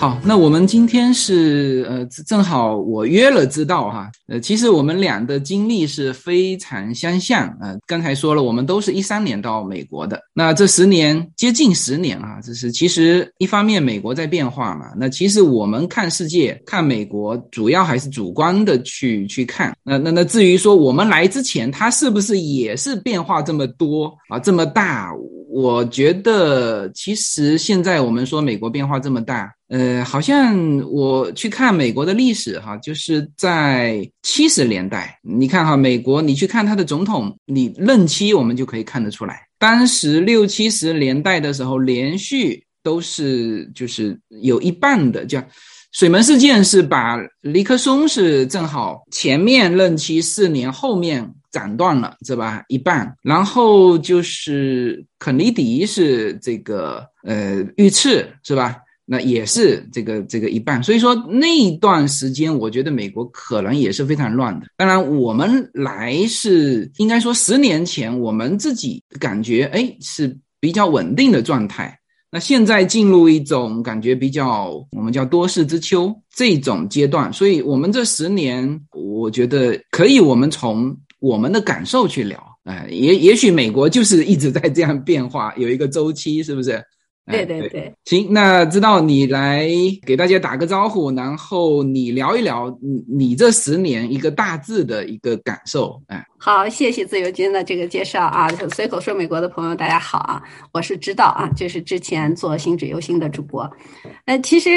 好，那我们今天是呃，正好我约了知道哈，呃，其实我们俩的经历是非常相像啊。刚才说了，我们都是一三年到美国的，那这十年接近十年啊，这是其实一方面美国在变化嘛，那其实我们看世界看美国，主要还是主观的去去看。那那那至于说我们来之前，它是不是也是变化这么多啊，这么大？我觉得其实现在我们说美国变化这么大。呃，好像我去看美国的历史哈，就是在七十年代，你看哈，美国你去看他的总统，你任期我们就可以看得出来，当时六七十年代的时候，连续都是就是有一半的叫水门事件是把尼克松是正好前面任期四年，后面斩断了是吧？一半，然后就是肯尼迪是这个呃遇刺是吧？那也是这个这个一半，所以说那段时间，我觉得美国可能也是非常乱的。当然，我们来是应该说十年前，我们自己感觉哎是比较稳定的状态。那现在进入一种感觉比较我们叫多事之秋这种阶段，所以我们这十年，我觉得可以，我们从我们的感受去聊。哎，也也许美国就是一直在这样变化，有一个周期，是不是？对对对，行，那知道你来给大家打个招呼，然后你聊一聊你你这十年一个大致的一个感受，哎，好，谢谢自由军的这个介绍啊，随口说美国的朋友大家好啊，我是知道啊，就是之前做星指游星的主播，呃，其实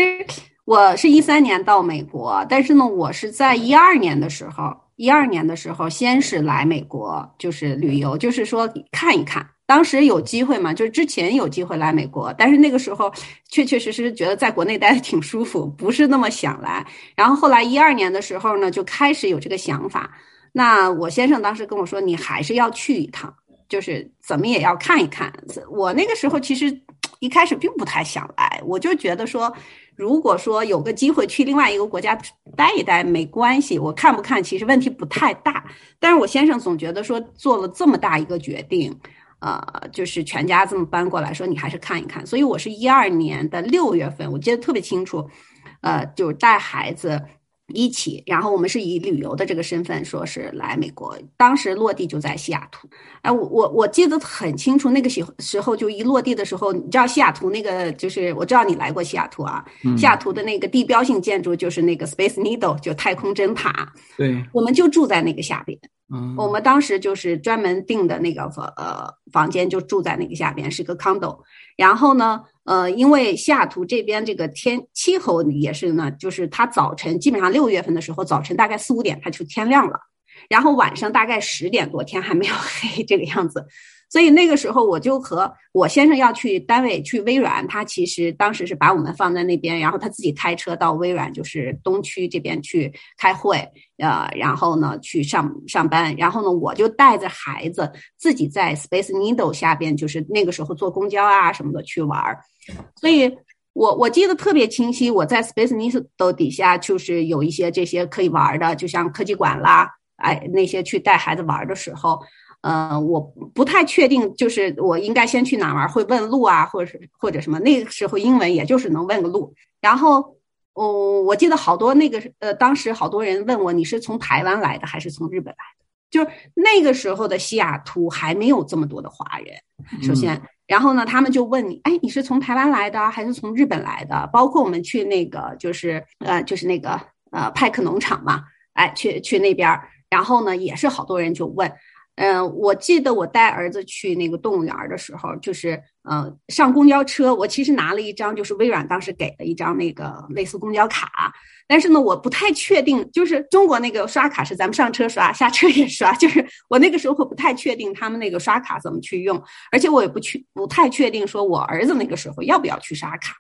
我是一三年到美国，但是呢，我是在一二年的时候，一二年的时候先是来美国，就是旅游，就是说看一看。当时有机会嘛，就是之前有机会来美国，但是那个时候确确实实觉得在国内待的挺舒服，不是那么想来。然后后来一二年的时候呢，就开始有这个想法。那我先生当时跟我说：“你还是要去一趟，就是怎么也要看一看。”我那个时候其实一开始并不太想来，我就觉得说，如果说有个机会去另外一个国家待一待没关系，我看不看其实问题不太大。但是我先生总觉得说做了这么大一个决定。呃，就是全家这么搬过来，说你还是看一看。所以我是一二年的六月份，我记得特别清楚，呃，就带孩子一起，然后我们是以旅游的这个身份，说是来美国。当时落地就在西雅图，哎，我我我记得很清楚，那个时时候就一落地的时候，你知道西雅图那个就是我知道你来过西雅图啊，西雅图的那个地标性建筑就是那个 Space Needle，就太空针塔，对，我们就住在那个下边。嗯我们当时就是专门订的那个房呃房间，就住在那个下边，是个 condo。然后呢，呃，因为西雅图这边这个天气候也是呢，就是它早晨基本上六月份的时候，早晨大概四五点它就天亮了，然后晚上大概十点多天还没有 黑这个样子。所以那个时候，我就和我先生要去单位去微软，他其实当时是把我们放在那边，然后他自己开车到微软，就是东区这边去开会，呃，然后呢去上上班，然后呢我就带着孩子自己在 Space Needle 下边，就是那个时候坐公交啊什么的去玩儿。所以我我记得特别清晰，我在 Space Needle 底下就是有一些这些可以玩的，就像科技馆啦，哎那些去带孩子玩的时候。呃，我不太确定，就是我应该先去哪玩，会问路啊，或者是或者什么。那个时候英文也就是能问个路。然后，哦，我记得好多那个呃，当时好多人问我，你是从台湾来的还是从日本来的？就是那个时候的西雅图还没有这么多的华人。首先，然后呢，他们就问你，哎，你是从台湾来的还是从日本来的？包括我们去那个就是呃，就是那个呃派克农场嘛，哎，去去那边，然后呢，也是好多人就问。嗯，我记得我带儿子去那个动物园的时候，就是嗯上公交车，我其实拿了一张，就是微软当时给的一张那个类似公交卡。但是呢，我不太确定，就是中国那个刷卡是咱们上车刷，下车也刷，就是我那个时候不太确定他们那个刷卡怎么去用，而且我也不去不太确定说我儿子那个时候要不要去刷卡。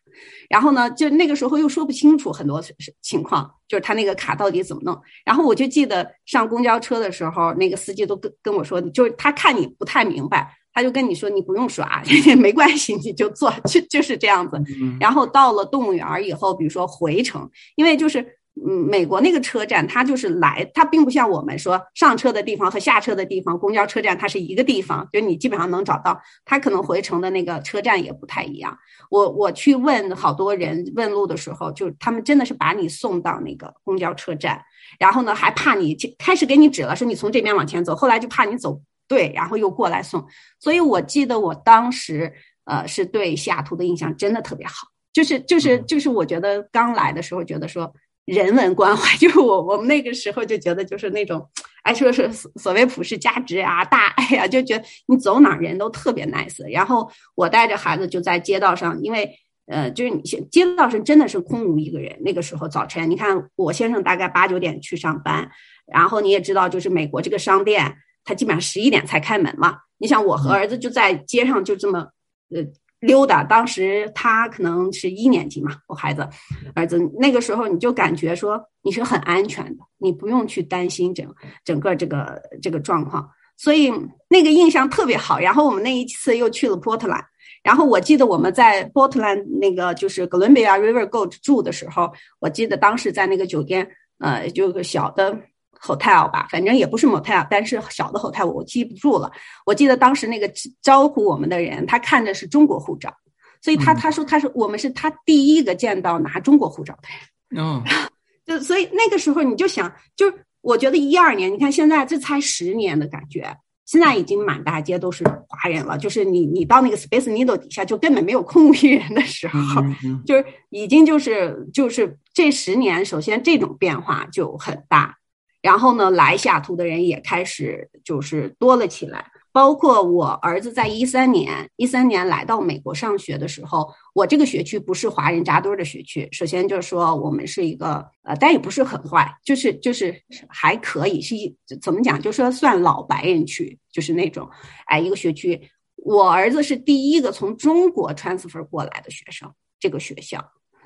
然后呢，就那个时候又说不清楚很多情况，就是他那个卡到底怎么弄。然后我就记得上公交车的时候，那个司机都跟跟我说，就是他看你不太明白。他就跟你说，你不用刷，没关系，你就坐，就就是这样子。然后到了动物园以后，比如说回程，因为就是嗯，美国那个车站，它就是来，它并不像我们说上车的地方和下车的地方，公交车站它是一个地方，就你基本上能找到。它可能回程的那个车站也不太一样。我我去问好多人问路的时候，就他们真的是把你送到那个公交车站，然后呢还怕你开始给你指了，说你从这边往前走，后来就怕你走对，然后又过来送。所以我记得我当时呃是对西雅图的印象真的特别好，就是就是就是我觉得刚来的时候觉得说。人文关怀，就是我我们那个时候就觉得就是那种，哎，说是所谓普世价值啊，大爱呀，就觉得你走哪人都特别 nice。然后我带着孩子就在街道上，因为呃，就是你街道上真的是空无一个人。那个时候早晨，你看我先生大概八九点去上班，然后你也知道，就是美国这个商店，它基本上十一点才开门嘛。你想我和儿子就在街上就这么呃。溜达，当时他可能是一年级嘛，我孩子儿子那个时候你就感觉说你是很安全的，你不用去担心整整个这个这个状况，所以那个印象特别好。然后我们那一次又去了波特兰，然后我记得我们在波特兰那个就是哥伦比亚 River Goat 住的时候，我记得当时在那个酒店，呃，就个小的。Hotel 吧，反正也不是 motel，但是小的 hotel 我记不住了。我记得当时那个招呼我们的人，他看的是中国护照，所以他他说他是我们是他第一个见到拿中国护照的人。嗯，就所以那个时候你就想，就我觉得一二年，你看现在这才十年的感觉，现在已经满大街都是华人了。就是你你到那个 Space Needle 底下，就根本没有空无一人的时候，就是已经就是就是这十年，首先这种变化就很大。然后呢，来雅图的人也开始就是多了起来，包括我儿子在一三年一三年来到美国上学的时候，我这个学区不是华人扎堆的学区。首先就是说，我们是一个呃，但也不是很坏，就是就是还可以，是一怎么讲，就说算老白人区，就是那种哎一个学区。我儿子是第一个从中国 transfer 过来的学生，这个学校。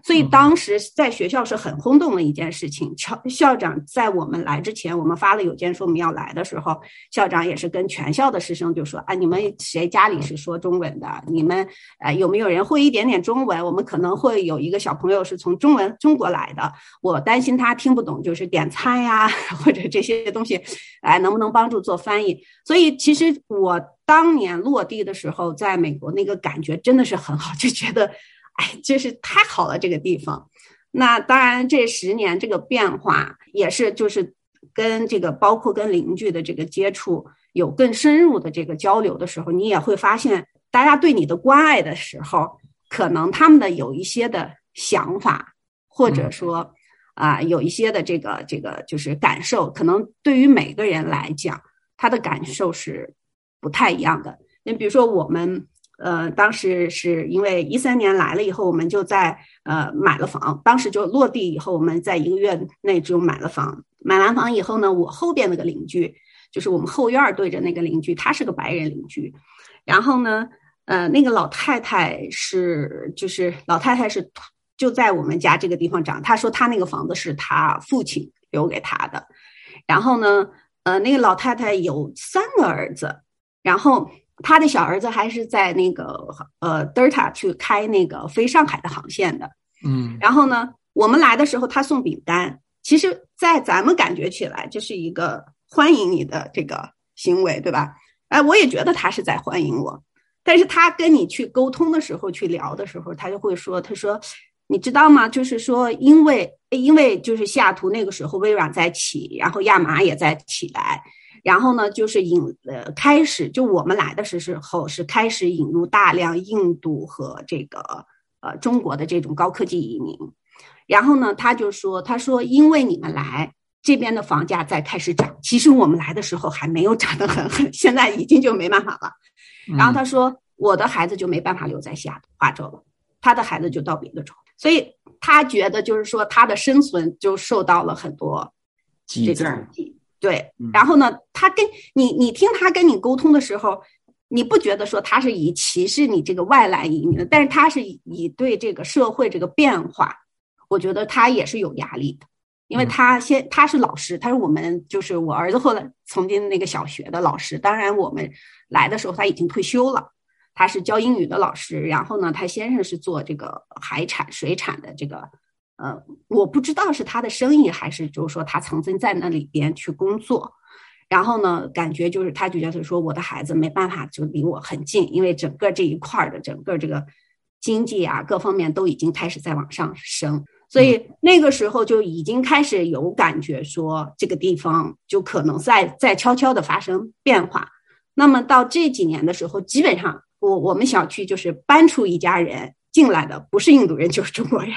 所以当时在学校是很轰动的一件事情。校校长在我们来之前，我们发了邮件说我们要来的时候，校长也是跟全校的师生就说：“啊，你们谁家里是说中文的？你们呃有没有人会一点点中文？我们可能会有一个小朋友是从中文中国来的，我担心他听不懂，就是点餐呀 或者这些东西，哎，能不能帮助做翻译？所以其实我当年落地的时候，在美国那个感觉真的是很好，就觉得。哎，就是太好了，这个地方。那当然，这十年这个变化也是，就是跟这个包括跟邻居的这个接触有更深入的这个交流的时候，你也会发现，大家对你的关爱的时候，可能他们的有一些的想法，或者说啊，有一些的这个这个就是感受，可能对于每个人来讲，他的感受是不太一样的。你比如说我们。呃，当时是因为一三年来了以后，我们就在呃买了房。当时就落地以后，我们在一个月内就买了房。买完房以后呢，我后边那个邻居，就是我们后院对着那个邻居，他是个白人邻居。然后呢，呃，那个老太太是，就是老太太是就在我们家这个地方长。她说她那个房子是她父亲留给她的。然后呢，呃，那个老太太有三个儿子，然后。他的小儿子还是在那个呃德尔塔去开那个飞上海的航线的，嗯，然后呢，我们来的时候他送饼干，其实，在咱们感觉起来就是一个欢迎你的这个行为，对吧？哎，我也觉得他是在欢迎我，但是他跟你去沟通的时候，去聊的时候，他就会说，他说，你知道吗？就是说，因为因为就是西雅图那个时候微软在起，然后亚麻也在起来。然后呢，就是引呃开始，就我们来的时时候是开始引入大量印度和这个呃中国的这种高科技移民。然后呢，他就说，他说因为你们来这边的房价在开始涨，其实我们来的时候还没有涨得很狠，现在已经就没办法了。然后他说，我的孩子就没办法留在西雅图、华州了，他的孩子就到别的州，所以他觉得就是说他的生存就受到了很多挤占。对，然后呢，他跟你，你听他跟你沟通的时候，你不觉得说他是以歧视你这个外来移民的，但是他是以对这个社会这个变化，我觉得他也是有压力的，因为他先他是老师，他是我们就是我儿子后来曾经那个小学的老师，当然我们来的时候他已经退休了，他是教英语的老师，然后呢，他先生是做这个海产水产的这个呃，我不知道是他的生意还是就是说他曾经在那里边去工作，然后呢，感觉就是他就觉得说我的孩子没办法就离我很近，因为整个这一块的整个这个经济啊各方面都已经开始在往上升。所以那个时候就已经开始有感觉，说这个地方就可能在在悄悄的发生变化。那么到这几年的时候，基本上我我们小区就是搬出一家人进来的，不是印度人就是中国人。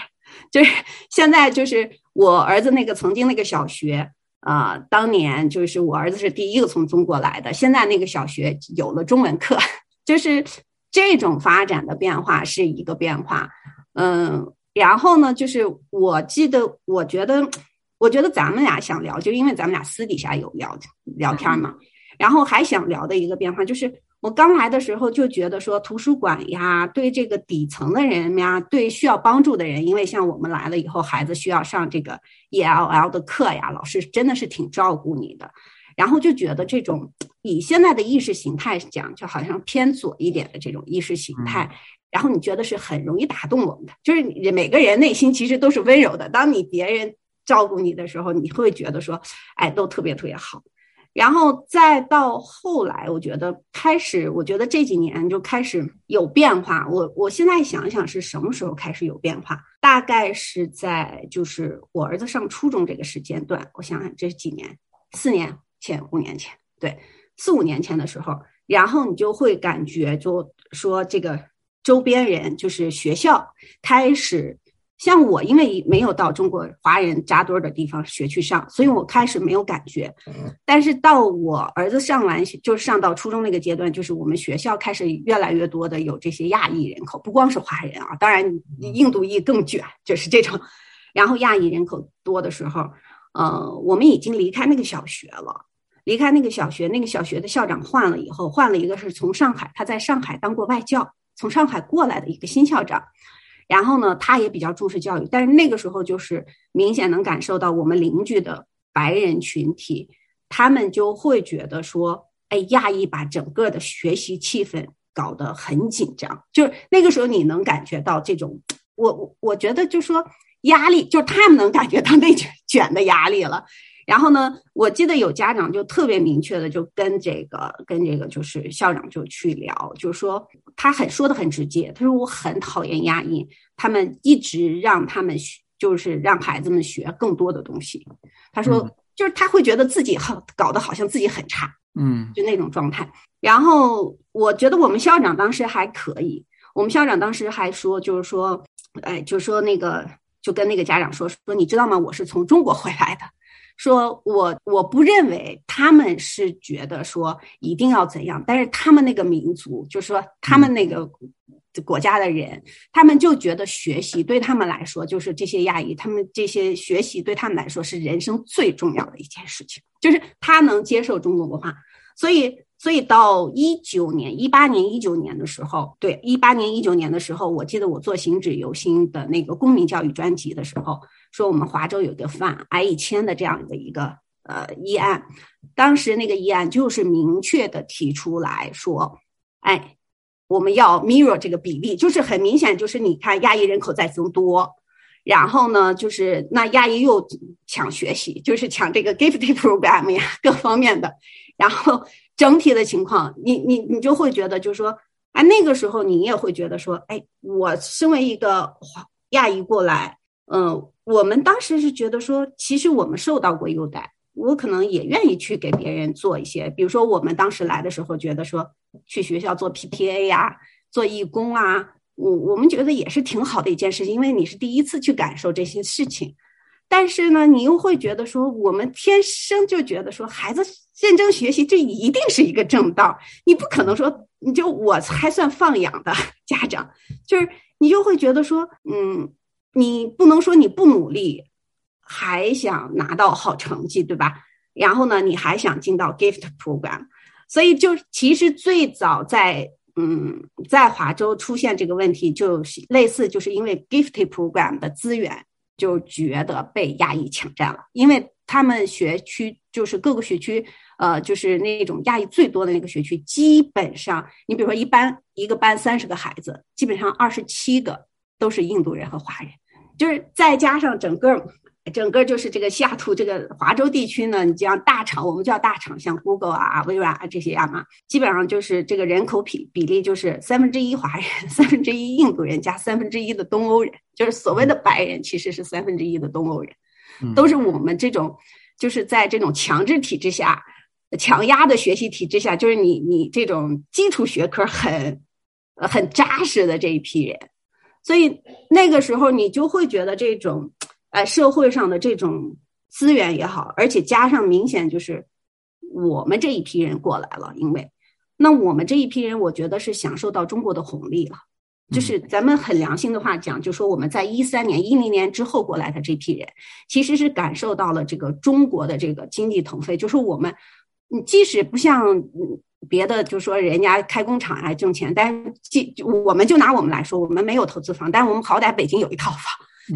就是现在就是我儿子那个曾经那个小学啊，当年就是我儿子是第一个从中国来的，现在那个小学有了中文课，就是这种发展的变化是一个变化，嗯。然后呢，就是我记得，我觉得，我觉得咱们俩想聊，就因为咱们俩私底下有聊聊天嘛。然后还想聊的一个变化，就是我刚来的时候就觉得说，图书馆呀，对这个底层的人呀，对需要帮助的人，因为像我们来了以后，孩子需要上这个 ELL 的课呀，老师真的是挺照顾你的。然后就觉得这种以现在的意识形态讲，就好像偏左一点的这种意识形态。然后你觉得是很容易打动我们的，就是每个人内心其实都是温柔的。当你别人照顾你的时候，你会觉得说，哎，都特别特别好。然后再到后来，我觉得开始，我觉得这几年就开始有变化。我我现在想想是什么时候开始有变化？大概是在就是我儿子上初中这个时间段。我想想这几年，四年前、五年前，对，四五年前的时候，然后你就会感觉就说这个。周边人就是学校开始，像我，因为没有到中国华人扎堆的地方学去上，所以我开始没有感觉。但是到我儿子上完，就是上到初中那个阶段，就是我们学校开始越来越多的有这些亚裔人口，不光是华人啊，当然印度裔更卷，就是这种。然后亚裔人口多的时候，呃，我们已经离开那个小学了，离开那个小学，那个小学的校长换了以后，换了一个是从上海，他在上海当过外教。从上海过来的一个新校长，然后呢，他也比较重视教育，但是那个时候就是明显能感受到我们邻居的白人群体，他们就会觉得说，哎，亚裔把整个的学习气氛搞得很紧张，就是那个时候你能感觉到这种，我我我觉得就说压力，就是他们能感觉到那卷卷的压力了。然后呢，我记得有家长就特别明确的就跟这个跟这个就是校长就去聊，就是说他很说的很直接，他说我很讨厌压抑，他们一直让他们学，就是让孩子们学更多的东西。他说就是他会觉得自己好搞得好像自己很差，嗯，就那种状态。然后我觉得我们校长当时还可以，我们校长当时还说就是说，哎，就说那个就跟那个家长说说，你知道吗？我是从中国回来的。说我我不认为他们是觉得说一定要怎样，但是他们那个民族，就是说他们那个国家的人，他们就觉得学习对他们来说，就是这些亚裔，他们这些学习对他们来说是人生最重要的一件事情，就是他能接受中国文化，所以所以到一九年、一八年、一九年的时候，对一八年、一九年的时候，我记得我做行止游心的那个公民教育专辑的时候。说我们华州有个犯 I 一千的这样的一个呃议案，当时那个议案就是明确的提出来说，哎，我们要 mirror 这个比例，就是很明显，就是你看亚裔人口在增多，然后呢，就是那亚裔又抢学习，就是抢这个 gifted program 呀，各方面的，然后整体的情况，你你你就会觉得，就是说，哎，那个时候你也会觉得说，哎，我身为一个华亚裔过来，嗯。我们当时是觉得说，其实我们受到过优待，我可能也愿意去给别人做一些，比如说我们当时来的时候，觉得说去学校做 PTA 呀，做义工啊，我我们觉得也是挺好的一件事情，因为你是第一次去感受这些事情。但是呢，你又会觉得说，我们天生就觉得说，孩子认真学习，这一定是一个正道，你不可能说，你就我还算放养的 家长，就是你就会觉得说，嗯。你不能说你不努力，还想拿到好成绩，对吧？然后呢，你还想进到 gift program，所以就其实最早在嗯在华州出现这个问题，就是类似就是因为 gift program 的资源就觉得被亚裔抢占了，因为他们学区就是各个学区，呃，就是那种亚裔最多的那个学区，基本上你比如说一般一个班三十个孩子，基本上二十七个都是印度人和华人。就是再加上整个。整个就是这个西雅图这个华州地区呢，你像大厂，我们叫大厂，像 Google 啊、微软啊这些亚马，基本上就是这个人口比比例就是三分之一华人，三分之一印度人加三分之一的东欧人，就是所谓的白人其实是三分之一的东欧人，都是我们这种就是在这种强制体制下、强压的学习体制下，就是你你这种基础学科很很扎实的这一批人，所以那个时候你就会觉得这种。哎，社会上的这种资源也好，而且加上明显就是我们这一批人过来了，因为那我们这一批人，我觉得是享受到中国的红利了。就是咱们很良心的话讲，就说我们在一三年、一零年之后过来的这批人，其实是感受到了这个中国的这个经济腾飞。就是我们，你即使不像别的，就说人家开工厂还挣钱，但是即我们就拿我们来说，我们没有投资房，但我们好歹北京有一套房。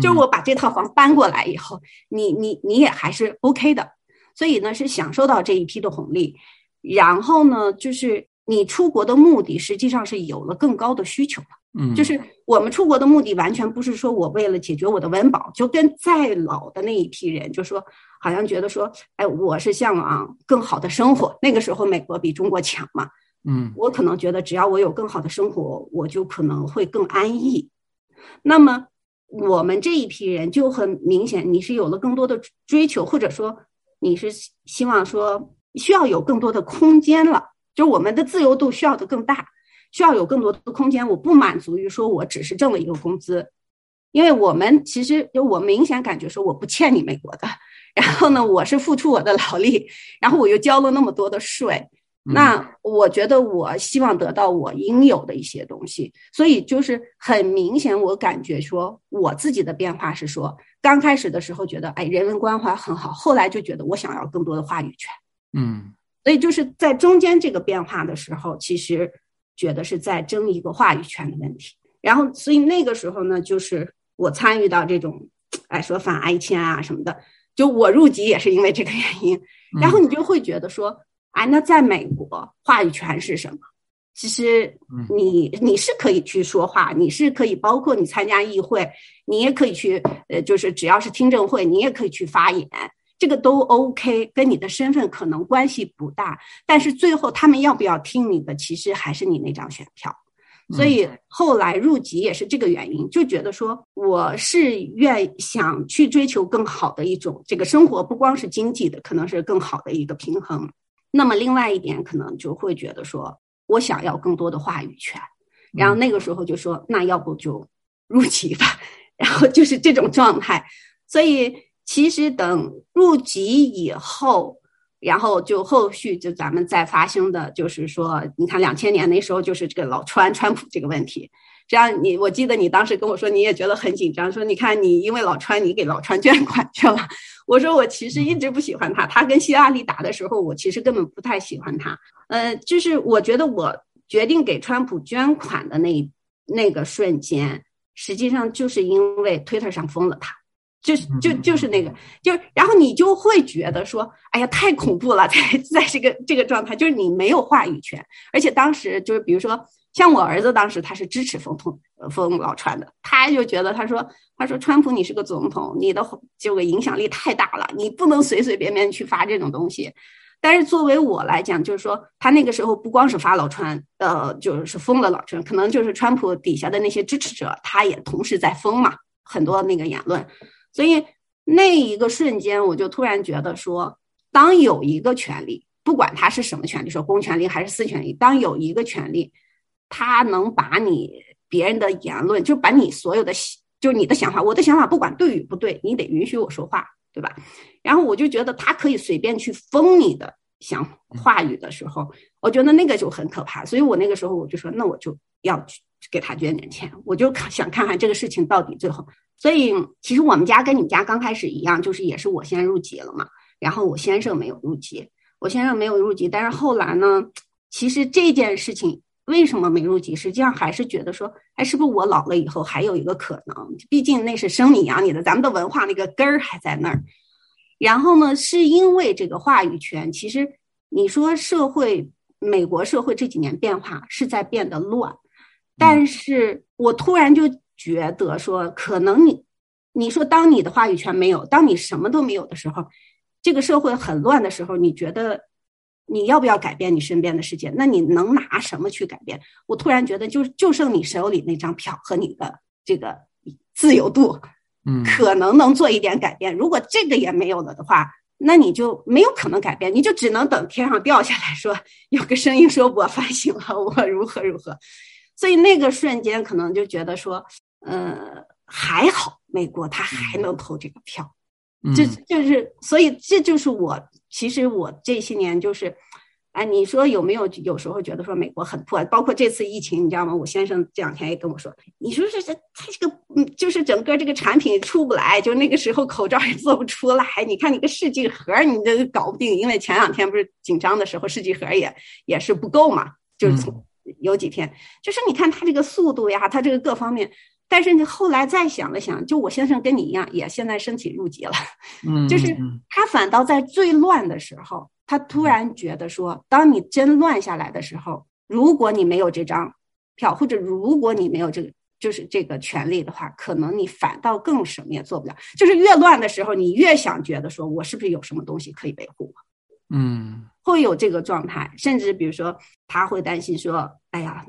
就是我把这套房搬过来以后，你你你也还是 OK 的，所以呢是享受到这一批的红利，然后呢就是你出国的目的实际上是有了更高的需求了，嗯，就是我们出国的目的完全不是说我为了解决我的温饱，就跟再老的那一批人就说好像觉得说，哎，我是向往更好的生活，那个时候美国比中国强嘛，嗯，我可能觉得只要我有更好的生活，我就可能会更安逸，那么。我们这一批人就很明显，你是有了更多的追求，或者说你是希望说需要有更多的空间了，就我们的自由度需要的更大，需要有更多的空间。我不满足于说我只是挣了一个工资，因为我们其实就我明显感觉说我不欠你美国的，然后呢，我是付出我的劳力，然后我又交了那么多的税。那我觉得，我希望得到我应有的一些东西，所以就是很明显，我感觉说我自己的变化是说，刚开始的时候觉得哎人文关怀很好，后来就觉得我想要更多的话语权，嗯，所以就是在中间这个变化的时候，其实觉得是在争一个话语权的问题，然后所以那个时候呢，就是我参与到这种，哎说反挨签啊什么的，就我入籍也是因为这个原因，然后你就会觉得说。哎，那在美国，话语权是什么？其实你你是可以去说话，你是可以，包括你参加议会，你也可以去，呃，就是只要是听证会，你也可以去发言，这个都 OK，跟你的身份可能关系不大。但是最后他们要不要听你的，其实还是你那张选票。所以后来入籍也是这个原因，就觉得说我是愿想去追求更好的一种这个生活，不光是经济的，可能是更好的一个平衡。那么另外一点，可能就会觉得说，我想要更多的话语权，然后那个时候就说，那要不就入籍吧，然后就是这种状态。所以其实等入籍以后，然后就后续就咱们再发生的就是说，你看两千年那时候就是这个老川川普这个问题。这样你，我记得你当时跟我说，你也觉得很紧张，说你看你因为老川，你给老川捐款去了。我说我其实一直不喜欢他，他跟希拉里打的时候，我其实根本不太喜欢他。呃，就是我觉得我决定给川普捐款的那那个瞬间，实际上就是因为 Twitter 上封了他，就是就就是那个，就然后你就会觉得说，哎呀，太恐怖了，在在这个这个状态，就是你没有话语权，而且当时就是比如说。像我儿子当时他是支持封通封老川的，他就觉得他说他说川普你是个总统，你的这个影响力太大了，你不能随随便便去发这种东西。但是作为我来讲，就是说他那个时候不光是发老川，呃，就是封了老川，可能就是川普底下的那些支持者，他也同时在封嘛，很多那个言论。所以那一个瞬间，我就突然觉得说，当有一个权利，不管他是什么权利，说公权力还是私权利，当有一个权利。他能把你别人的言论，就把你所有的，就是你的想法，我的想法，不管对与不对，你得允许我说话，对吧？然后我就觉得他可以随便去封你的想话语的时候，我觉得那个就很可怕。所以我那个时候我就说，那我就要去给他捐点钱，我就想看看这个事情到底最后。所以其实我们家跟你们家刚开始一样，就是也是我先入籍了嘛，然后我先生没有入籍，我先生没有入籍，但是后来呢，其实这件事情。为什么没入籍？实际上还是觉得说，哎，是不是我老了以后还有一个可能？毕竟那是生你养你的，咱们的文化那个根儿还在那儿。然后呢，是因为这个话语权，其实你说社会，美国社会这几年变化是在变得乱，但是我突然就觉得说，可能你你说当你的话语权没有，当你什么都没有的时候，这个社会很乱的时候，你觉得你要不要改变你身边的世界？那你能拿什么去改变？我突然觉得，就就剩你手里那张票和你的这个自由度，嗯，可能能做一点改变。如果这个也没有了的话，那你就没有可能改变，你就只能等天上掉下来说有个声音说我反省了，我如何如何。所以那个瞬间可能就觉得说，呃，还好美国他还能投这个票，这就是所以这就是我其实我这些年就是。哎，你说有没有有时候觉得说美国很破？包括这次疫情，你知道吗？我先生这两天也跟我说，你说这这他这个嗯，就是整个这个产品出不来，就那个时候口罩也做不出来。你看你个试剂盒，你这搞不定，因为前两天不是紧张的时候，试剂盒也也是不够嘛，就是从有几天，就是你看他这个速度呀，他这个各方面。但是你后来再想了想，就我先生跟你一样，也现在申请入籍了，嗯，就是他反倒在最乱的时候。他突然觉得说，当你真乱下来的时候，如果你没有这张票，或者如果你没有这个就是这个权利的话，可能你反倒更什么也做不了。就是越乱的时候，你越想觉得说，我是不是有什么东西可以维护我？嗯，会有这个状态。甚至比如说，他会担心说，哎呀，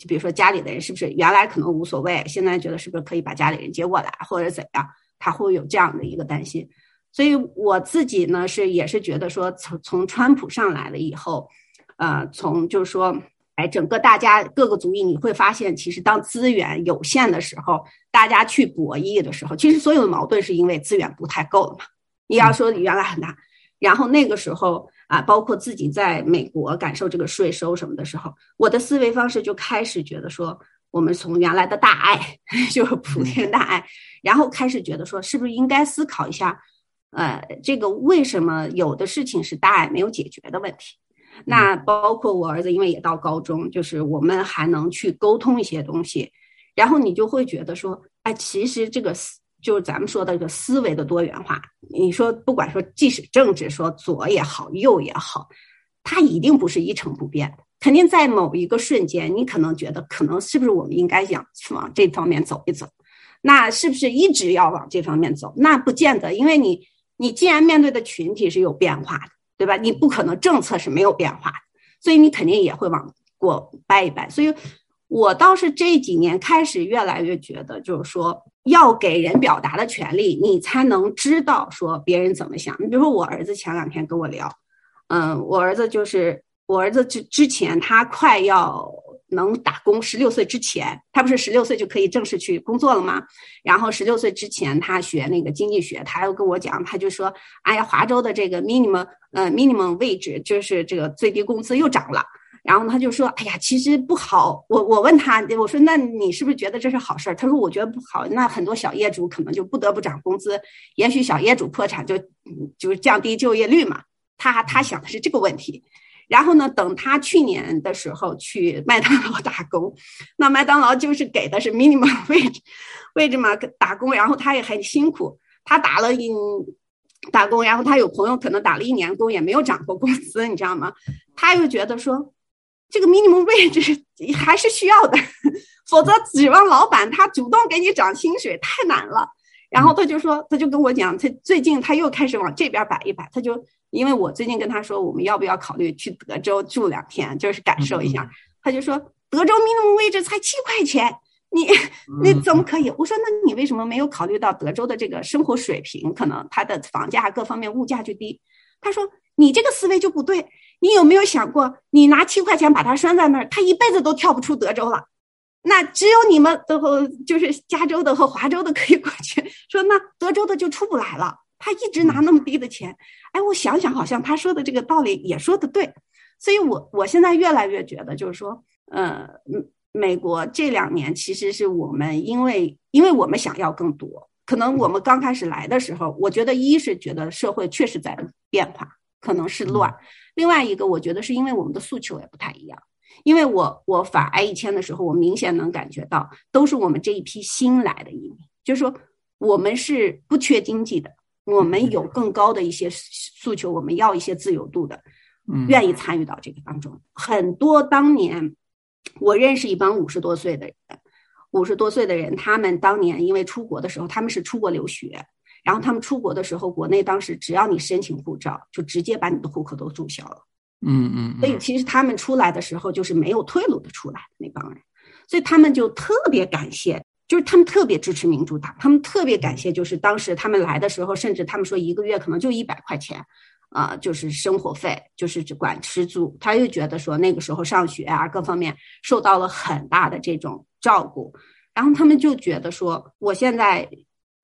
就比如说家里的人是不是原来可能无所谓，现在觉得是不是可以把家里人接过来，或者怎样？他会有这样的一个担心。所以我自己呢是也是觉得说，从从川普上来了以后，呃，从就是说，哎，整个大家各个族裔，你会发现，其实当资源有限的时候，大家去博弈的时候，其实所有的矛盾是因为资源不太够了嘛。你要说原来很大，然后那个时候啊，包括自己在美国感受这个税收什么的时候，我的思维方式就开始觉得说，我们从原来的大爱，就是普天大爱，然后开始觉得说，是不是应该思考一下。呃，这个为什么有的事情是大爱没有解决的问题？那包括我儿子，因为也到高中，就是我们还能去沟通一些东西，然后你就会觉得说，哎，其实这个思就是咱们说的这个思维的多元化。你说不管说即使政治说左也好，右也好，它一定不是一成不变，肯定在某一个瞬间，你可能觉得可能是不是我们应该想往这方面走一走？那是不是一直要往这方面走？那不见得，因为你。你既然面对的群体是有变化的，对吧？你不可能政策是没有变化的，所以你肯定也会往过掰一掰。所以，我倒是这几年开始越来越觉得，就是说要给人表达的权利，你才能知道说别人怎么想。你比如说，我儿子前两天跟我聊，嗯，我儿子就是我儿子之之前他快要。能打工，十六岁之前，他不是十六岁就可以正式去工作了吗？然后十六岁之前，他学那个经济学，他又跟我讲，他就说，哎呀，华州的这个 minimum 呃 minimum wage 就是这个最低工资又涨了。然后他就说，哎呀，其实不好。我我问他，我说那你是不是觉得这是好事儿？他说我觉得不好。那很多小业主可能就不得不涨工资，也许小业主破产就就是降低就业率嘛。他他想的是这个问题。然后呢？等他去年的时候去麦当劳打工，那麦当劳就是给的是 minimum wage，位置嘛，打工。然后他也很辛苦，他打了一打工，然后他有朋友可能打了一年工也没有涨过工资，你知道吗？他又觉得说，这个 minimum wage 还是需要的，否则指望老板他主动给你涨薪水太难了。然后他就说，他就跟我讲，他最近他又开始往这边摆一摆，他就。因为我最近跟他说，我们要不要考虑去德州住两天，就是感受一下。他就说，德州 minimum wage 才七块钱，你你怎么可以？我说，那你为什么没有考虑到德州的这个生活水平？可能它的房价各方面物价就低。他说，你这个思维就不对。你有没有想过，你拿七块钱把他拴在那儿，他一辈子都跳不出德州了。那只有你们的和就是加州的和华州的可以过去，说那德州的就出不来了。他一直拿那么低的钱，哎，我想想，好像他说的这个道理也说的对，所以我我现在越来越觉得，就是说，呃，美国这两年其实是我们因为因为我们想要更多，可能我们刚开始来的时候，我觉得一是觉得社会确实在变化，可能是乱；另外一个，我觉得是因为我们的诉求也不太一样。因为我我法 I 一签的时候，我明显能感觉到，都是我们这一批新来的移民，就是说我们是不缺经济的。我们有更高的一些诉求，我们要一些自由度的，愿意参与到这个当中。很多当年我认识一帮五十多岁的人，五十多岁的人，他们当年因为出国的时候，他们是出国留学，然后他们出国的时候，国内当时只要你申请护照，就直接把你的户口都注销了。嗯嗯。所以其实他们出来的时候就是没有退路的出来那帮人，所以他们就特别感谢，就是他们特别支持民主党，他们特别感谢，就是当时他们来的时候，甚至他们说一个月可能就一百块钱。啊，就是生活费，就是只管吃住。他又觉得说那个时候上学啊，各方面受到了很大的这种照顾，然后他们就觉得说，我现在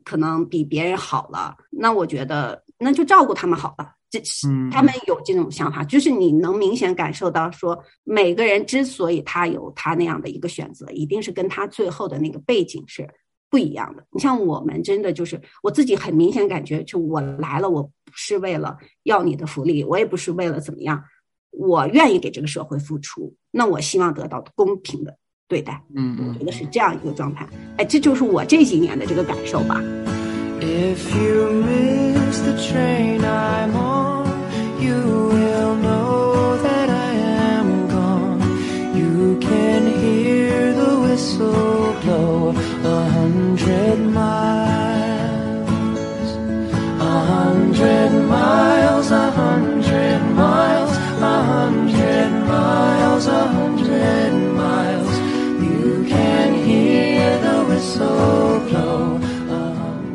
可能比别人好了，那我觉得那就照顾他们好了。这他们有这种想法，就是你能明显感受到说，每个人之所以他有他那样的一个选择，一定是跟他最后的那个背景是。不一样的，你像我们真的就是我自己很明显感觉，就我来了，我不是为了要你的福利，我也不是为了怎么样，我愿意给这个社会付出，那我希望得到公平的对待，嗯，我觉得是这样一个状态，哎，这就是我这几年的这个感受吧。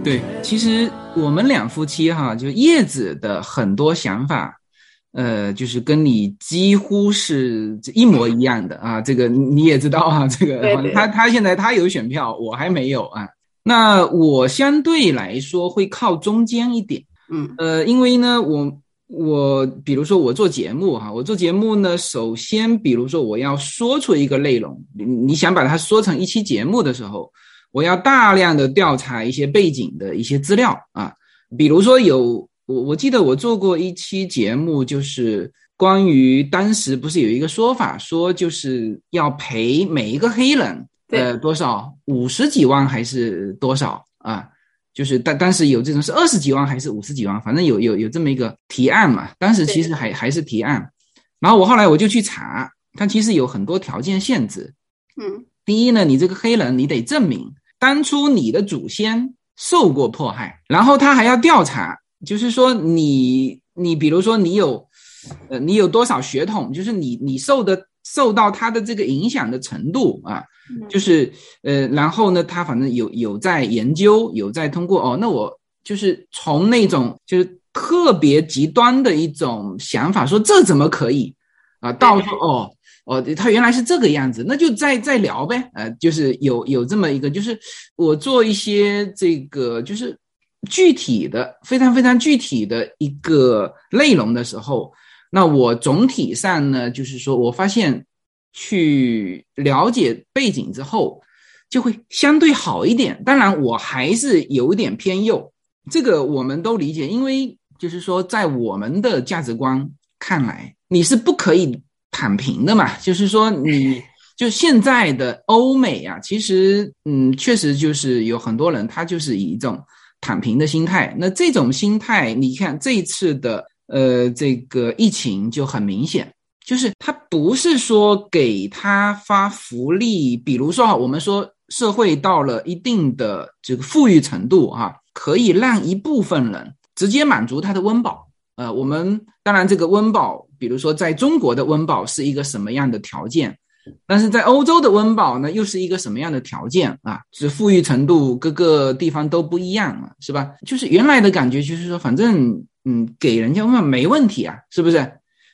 对，其实我们两夫妻哈，就叶子的很多想法，呃，就是跟你几乎是一模一样的啊。这个你也知道啊，这个他他现在他有选票，我还没有啊。那我相对来说会靠中间一点，嗯，呃，因为呢，我我比如说我做节目哈，我做节目呢，首先比如说我要说出一个内容，你你想把它说成一期节目的时候，我要大量的调查一些背景的一些资料啊，比如说有我我记得我做过一期节目，就是关于当时不是有一个说法说就是要赔每一个黑人。呃，多少五十几万还是多少啊？就是当当时有这种是二十几万还是五十几万，反正有有有这么一个提案嘛。当时其实还还是提案，然后我后来我就去查，它其实有很多条件限制。嗯，第一呢，你这个黑人你得证明当初你的祖先受过迫害，然后他还要调查，就是说你你比如说你有呃你有多少血统，就是你你受的受到他的这个影响的程度啊。就是呃，然后呢，他反正有有在研究，有在通过哦。那我就是从那种就是特别极端的一种想法，说这怎么可以啊？到说哦哦，他原来是这个样子，那就再再聊呗。呃，就是有有这么一个，就是我做一些这个就是具体的、非常非常具体的一个内容的时候，那我总体上呢，就是说我发现。去了解背景之后，就会相对好一点。当然，我还是有点偏右，这个我们都理解。因为就是说，在我们的价值观看来，你是不可以躺平的嘛。就是说，你就现在的欧美啊，其实嗯，确实就是有很多人他就是以一种躺平的心态。那这种心态，你看这一次的呃这个疫情就很明显。就是他不是说给他发福利，比如说哈，我们说社会到了一定的这个富裕程度哈，可以让一部分人直接满足他的温饱。呃，我们当然这个温饱，比如说在中国的温饱是一个什么样的条件，但是在欧洲的温饱呢，又是一个什么样的条件啊？是富裕程度各个地方都不一样嘛，是吧？就是原来的感觉就是说，反正嗯，给人家温饱没问题啊，是不是？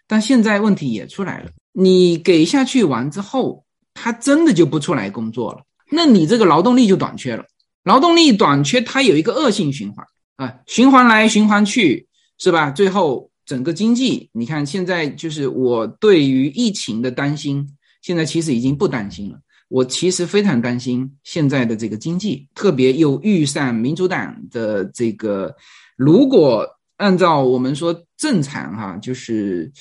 但现在问题也出来了，你给下去完之后，他真的就不出来工作了，那你这个劳动力就短缺了。劳动力短缺，它有一个恶性循环啊，循环来循环去，是吧？最后整个经济，你看现在就是我对于疫情的担心，现在其实已经不担心了。我其实非常担心现在的这个经济，特别又遇上民主党的这个，如果。按照我们说正常哈，就是，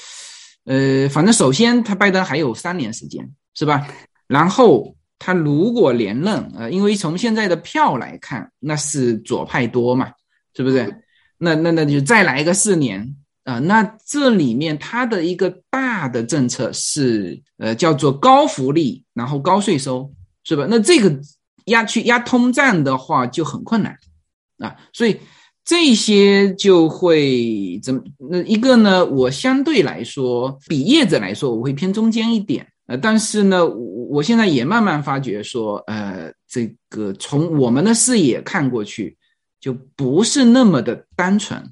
呃，反正首先他拜登还有三年时间，是吧？然后他如果连任，呃，因为从现在的票来看，那是左派多嘛，是不是？那那那就再来一个四年啊，那这里面它的一个大的政策是，呃，叫做高福利，然后高税收，是吧？那这个压去压通胀的话就很困难啊，所以这些就会怎么？那一个呢？我相对来说比业者来说，我会偏中间一点。呃，但是呢，我我现在也慢慢发觉说，呃，这个从我们的视野看过去，就不是那么的单纯。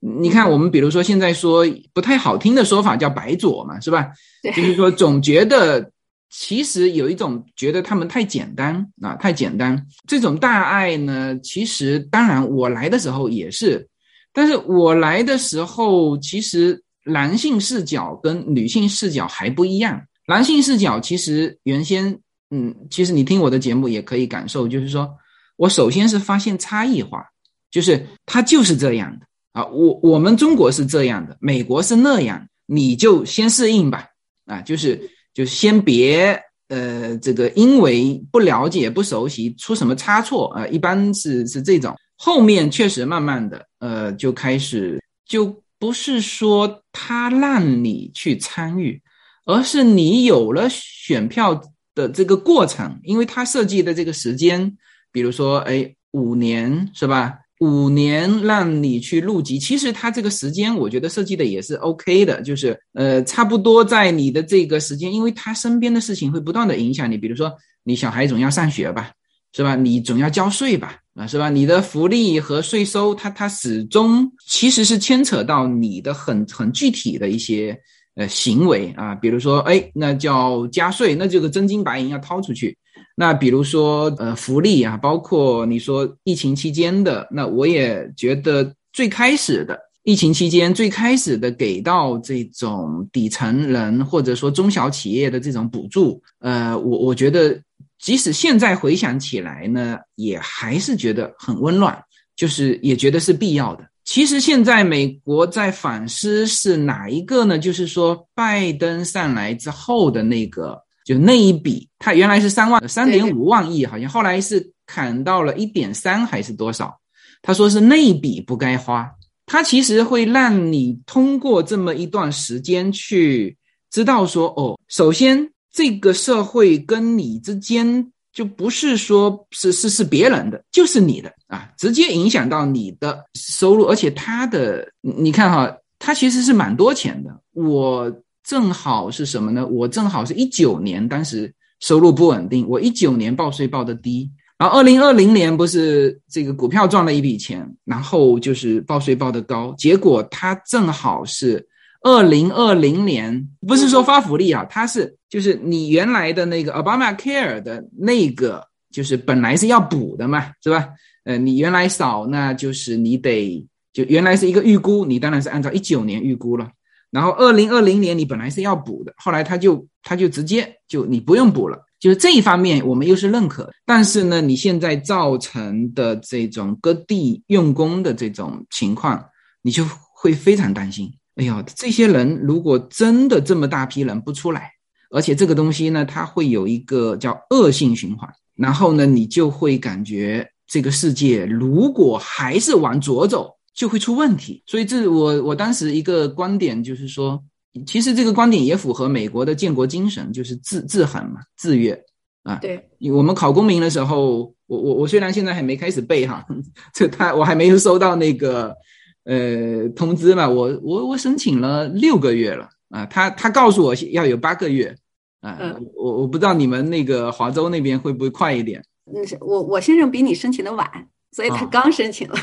你看，我们比如说现在说不太好听的说法叫“白左”嘛，是吧？就是说总觉得。其实有一种觉得他们太简单啊，太简单。这种大爱呢，其实当然我来的时候也是，但是我来的时候，其实男性视角跟女性视角还不一样。男性视角其实原先，嗯，其实你听我的节目也可以感受，就是说我首先是发现差异化，就是他就是这样的啊，我我们中国是这样的，美国是那样，你就先适应吧，啊，就是。就先别呃，这个因为不了解、不熟悉出什么差错啊，一般是是这种。后面确实慢慢的呃，就开始就不是说他让你去参与，而是你有了选票的这个过程，因为他设计的这个时间，比如说哎五年是吧？五年让你去入籍，其实他这个时间我觉得设计的也是 OK 的，就是呃差不多在你的这个时间，因为他身边的事情会不断的影响你，比如说你小孩总要上学吧，是吧？你总要交税吧，啊是吧？你的福利和税收，它它始终其实是牵扯到你的很很具体的一些呃行为啊，比如说哎那叫加税，那这个真金白银要掏出去。那比如说，呃，福利啊，包括你说疫情期间的，那我也觉得最开始的疫情期间最开始的给到这种底层人或者说中小企业的这种补助，呃，我我觉得即使现在回想起来呢，也还是觉得很温暖，就是也觉得是必要的。其实现在美国在反思是哪一个呢？就是说拜登上来之后的那个。就那一笔，它原来是三万三点五万亿，好像后来是砍到了一点三还是多少？他说是那一笔不该花。他其实会让你通过这么一段时间去知道说，哦，首先这个社会跟你之间就不是说是是是别人的，就是你的啊，直接影响到你的收入，而且他的你看哈，他其实是蛮多钱的，我。正好是什么呢？我正好是一九年，当时收入不稳定，我一九年报税报的低，然后二零二零年不是这个股票赚了一笔钱，然后就是报税报的高，结果它正好是二零二零年，不是说发福利啊，它是就是你原来的那个 Obama Care 的那个，就是本来是要补的嘛，是吧？呃，你原来少，那就是你得就原来是一个预估，你当然是按照一九年预估了。然后二零二零年你本来是要补的，后来他就他就直接就你不用补了，就是这一方面我们又是认可。但是呢，你现在造成的这种割地用工的这种情况，你就会非常担心。哎呦，这些人如果真的这么大批人不出来，而且这个东西呢，它会有一个叫恶性循环，然后呢，你就会感觉这个世界如果还是往左走。就会出问题，所以这我我当时一个观点就是说，其实这个观点也符合美国的建国精神，就是自自衡嘛，自约啊。对，我们考公民的时候，我我我虽然现在还没开始背哈，这他我还没有收到那个呃通知嘛，我我我申请了六个月了啊，他他告诉我要有八个月啊，我我不知道你们那个华州那边会不会快一点？嗯，我我先生比你申请的晚，所以他刚申请了。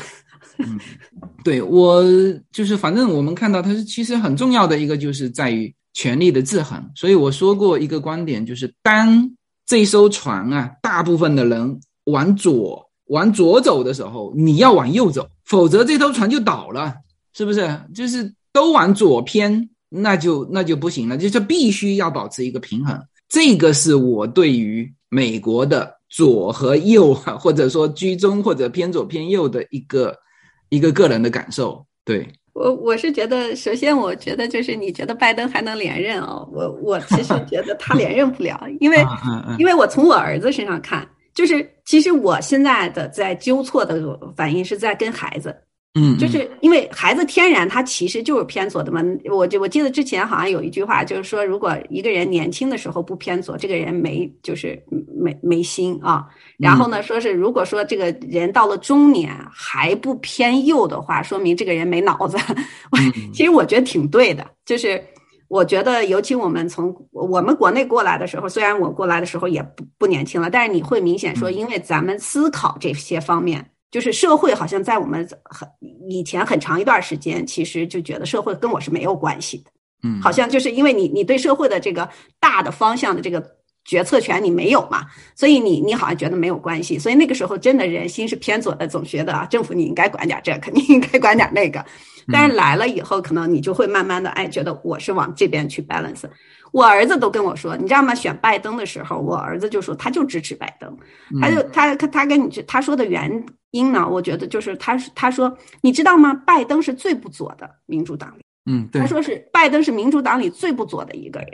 嗯，对我就是，反正我们看到它是其实很重要的一个，就是在于权力的制衡。所以我说过一个观点，就是当这艘船啊，大部分的人往左往左走的时候，你要往右走，否则这艘船就倒了，是不是？就是都往左偏，那就那就不行了，就是必须要保持一个平衡。这个是我对于美国的左和右，或者说居中或者偏左偏右的一个。一个个人的感受，对我我是觉得，首先我觉得就是你觉得拜登还能连任哦，我我其实觉得他连任不了，因为 因为我从我儿子身上看，就是其实我现在的在纠错的反应是在跟孩子，嗯，就是因为孩子天然他其实就是偏左的嘛。我就我记得之前好像有一句话，就是说如果一个人年轻的时候不偏左，这个人没就是没没心啊。然后呢，说是如果说这个人到了中年还不偏右的话，说明这个人没脑子。其实我觉得挺对的，就是我觉得尤其我们从我们国内过来的时候，虽然我过来的时候也不不年轻了，但是你会明显说，因为咱们思考这些方面。就是社会好像在我们很以前很长一段时间，其实就觉得社会跟我是没有关系的，嗯，好像就是因为你你对社会的这个大的方向的这个决策权你没有嘛，所以你你好像觉得没有关系，所以那个时候真的人心是偏左的，总觉得啊政府你应该管点这，肯定应该管点那个，但是来了以后，可能你就会慢慢的哎觉得我是往这边去 balance。我儿子都跟我说，你知道吗？选拜登的时候，我儿子就说他就支持拜登，他就他他他跟你他说的原因呢，我觉得就是他他说你知道吗？拜登是最不左的民主党里，嗯，他说是拜登是民主党里最不左的一个人，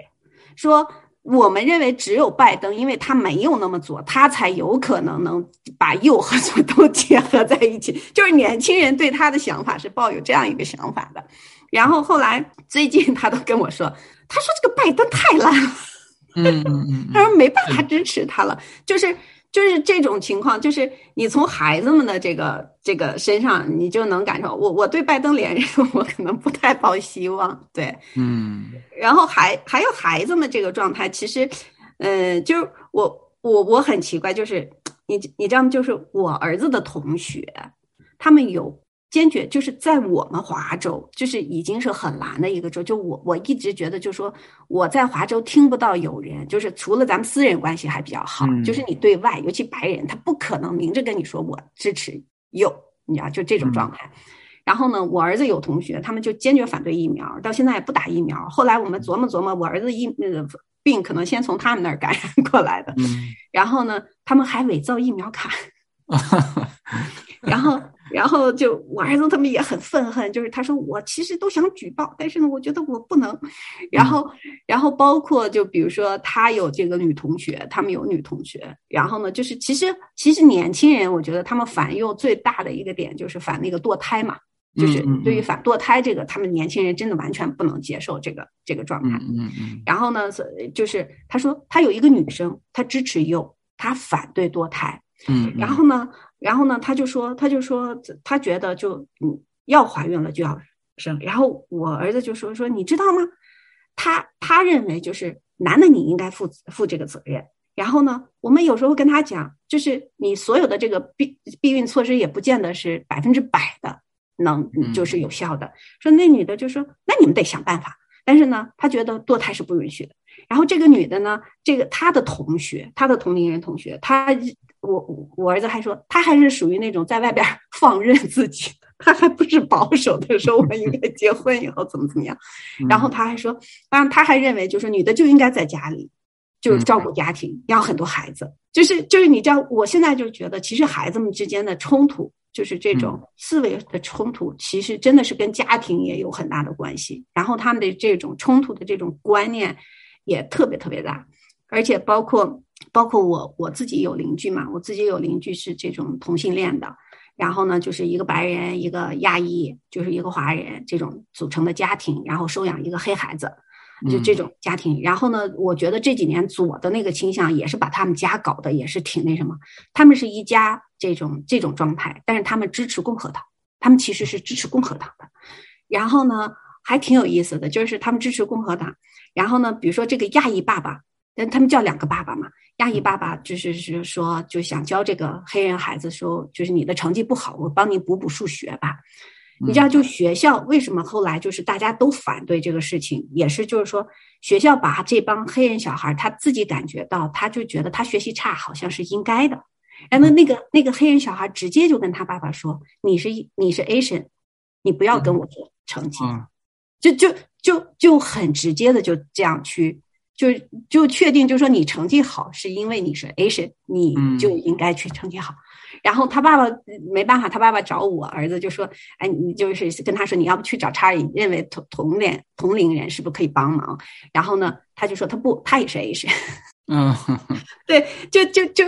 说我们认为只有拜登，因为他没有那么左，他才有可能能把右和左都结合在一起。就是年轻人对他的想法是抱有这样一个想法的，然后后来最近他都跟我说。他说：“这个拜登太烂了，嗯嗯嗯，他说没办法支持他了，就是就是这种情况，就是你从孩子们的这个这个身上，你就能感受。我我对拜登连任，我可能不太抱希望，对，嗯。然后还还有孩子们这个状态，其实，嗯，就是我我我很奇怪，就是你你知道吗？就是我儿子的同学，他们有。”坚决就是在我们华州，就是已经是很蓝的一个州。就我我一直觉得，就说我在华州听不到有人，就是除了咱们私人关系还比较好，就是你对外，尤其白人，他不可能明着跟你说我支持右，你知道就这种状态。然后呢，我儿子有同学，他们就坚决反对疫苗，到现在也不打疫苗。后来我们琢磨琢磨，我儿子疫那个病可能先从他们那儿感染 过来的。然后呢，他们还伪造疫苗卡。然后。然后就我儿子他们也很愤恨，就是他说我其实都想举报，但是呢，我觉得我不能。然后，然后包括就比如说他有这个女同学，他们有女同学。然后呢，就是其实其实年轻人，我觉得他们反右最大的一个点就是反那个堕胎嘛，就是对于反堕胎这个，他们年轻人真的完全不能接受这个这个状态。嗯嗯。然后呢，就是他说他有一个女生，她支持右，她反对堕胎。嗯。然后呢？然后呢，他就说，他就说，他觉得就嗯，要怀孕了就要生。然后我儿子就说说，你知道吗？他他认为就是男的你应该负负这个责任。然后呢，我们有时候跟他讲，就是你所有的这个避避孕措施也不见得是百分之百的能就是有效的。说那女的就说，那你们得想办法。但是呢，他觉得堕胎是不允许的。然后这个女的呢，这个她的同学，她的同龄人同学，她我我儿子还说，他还是属于那种在外边 放任自己，他还不是保守的说我们应该结婚以后怎么怎么样。然后他还说，当然他还认为就是女的就应该在家里，就是照顾家庭，养很多孩子。就是就是你知道，我现在就觉得，其实孩子们之间的冲突，就是这种思维的冲突，其实真的是跟家庭也有很大的关系。然后他们的这种冲突的这种观念。也特别特别大，而且包括包括我我自己有邻居嘛，我自己有邻居是这种同性恋的，然后呢就是一个白人一个亚裔就是一个华人这种组成的家庭，然后收养一个黑孩子，就这种家庭。然后呢，我觉得这几年左的那个倾向也是把他们家搞得也是挺那什么，他们是一家这种这种状态，但是他们支持共和党，他们其实是支持共和党的。然后呢，还挺有意思的，就是他们支持共和党。然后呢，比如说这个亚裔爸爸，但他们叫两个爸爸嘛。亚裔爸爸就是是说，就想教这个黑人孩子说，就是你的成绩不好，我帮你补补数学吧。你知道，就学校为什么后来就是大家都反对这个事情，也是就是说，学校把这帮黑人小孩，他自己感觉到，他就觉得他学习差好像是应该的。然后那个那个黑人小孩直接就跟他爸爸说：“你是你是 Asian，你不要跟我做成绩。”就就。就就很直接的就这样去，就就确定，就说你成绩好是因为你是 Asian，你就应该去成绩好。然后他爸爸没办法，他爸爸找我儿子就说：“哎，你就是跟他说，你要不去找查理，认为同同龄同龄人是不是可以帮忙？”然后呢，他就说他不，他也是 Asian。嗯，对，就就就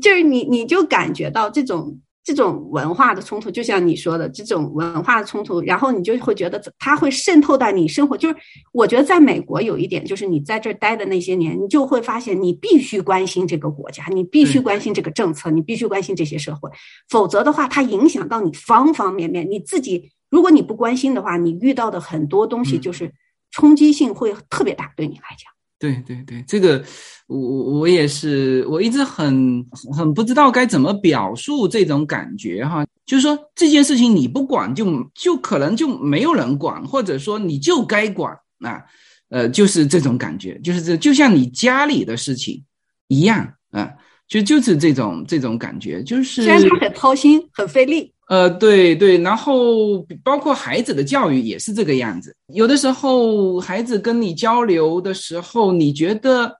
就是你你就感觉到这种这种文化的冲突，就像你说的这种文化的冲突，然后你就会觉得它会渗透到你生活。就是我觉得在美国有一点，就是你在这儿待的那些年，你就会发现你必须关心这个国家，你必须关心这个政策，你必须关心这些社会，否则的话，它影响到你方方面面。你自己如果你不关心的话，你遇到的很多东西就是冲击性会特别大，对你来讲。对对对，这个我我也是，我一直很很不知道该怎么表述这种感觉哈。就是说这件事情你不管就就可能就没有人管，或者说你就该管啊，呃，就是这种感觉，就是这就像你家里的事情一样啊，就就是这种这种感觉，就是虽然他很操心，很费力。呃，对对，然后包括孩子的教育也是这个样子。有的时候孩子跟你交流的时候，你觉得，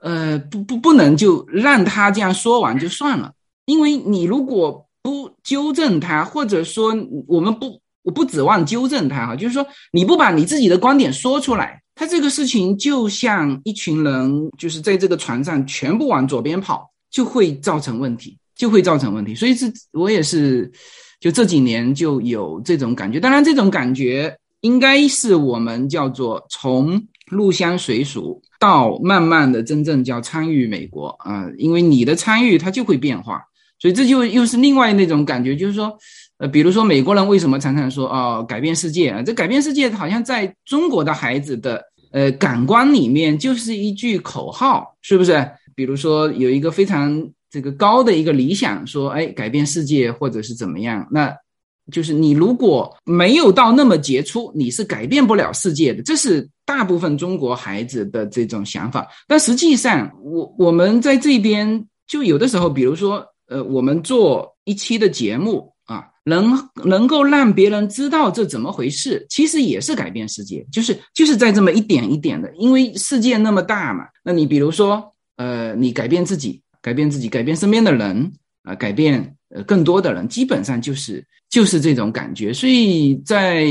呃，不不不能就让他这样说完就算了，因为你如果不纠正他，或者说我们不我不指望纠正他哈，就是说你不把你自己的观点说出来，他这个事情就像一群人就是在这个船上全部往左边跑，就会造成问题。就会造成问题，所以是我也是，就这几年就有这种感觉。当然，这种感觉应该是我们叫做从入乡随俗到慢慢的真正叫参与美国啊，因为你的参与它就会变化，所以这就又是另外那种感觉，就是说，呃，比如说美国人为什么常常说哦改变世界啊？这改变世界好像在中国的孩子的呃感官里面就是一句口号，是不是？比如说有一个非常。这个高的一个理想，说哎，改变世界或者是怎么样，那就是你如果没有到那么杰出，你是改变不了世界的。这是大部分中国孩子的这种想法。但实际上，我我们在这边就有的时候，比如说，呃，我们做一期的节目啊，能能够让别人知道这怎么回事，其实也是改变世界，就是就是在这么一点一点的，因为世界那么大嘛。那你比如说，呃，你改变自己。改变自己，改变身边的人啊，改变呃更多的人，基本上就是就是这种感觉。所以在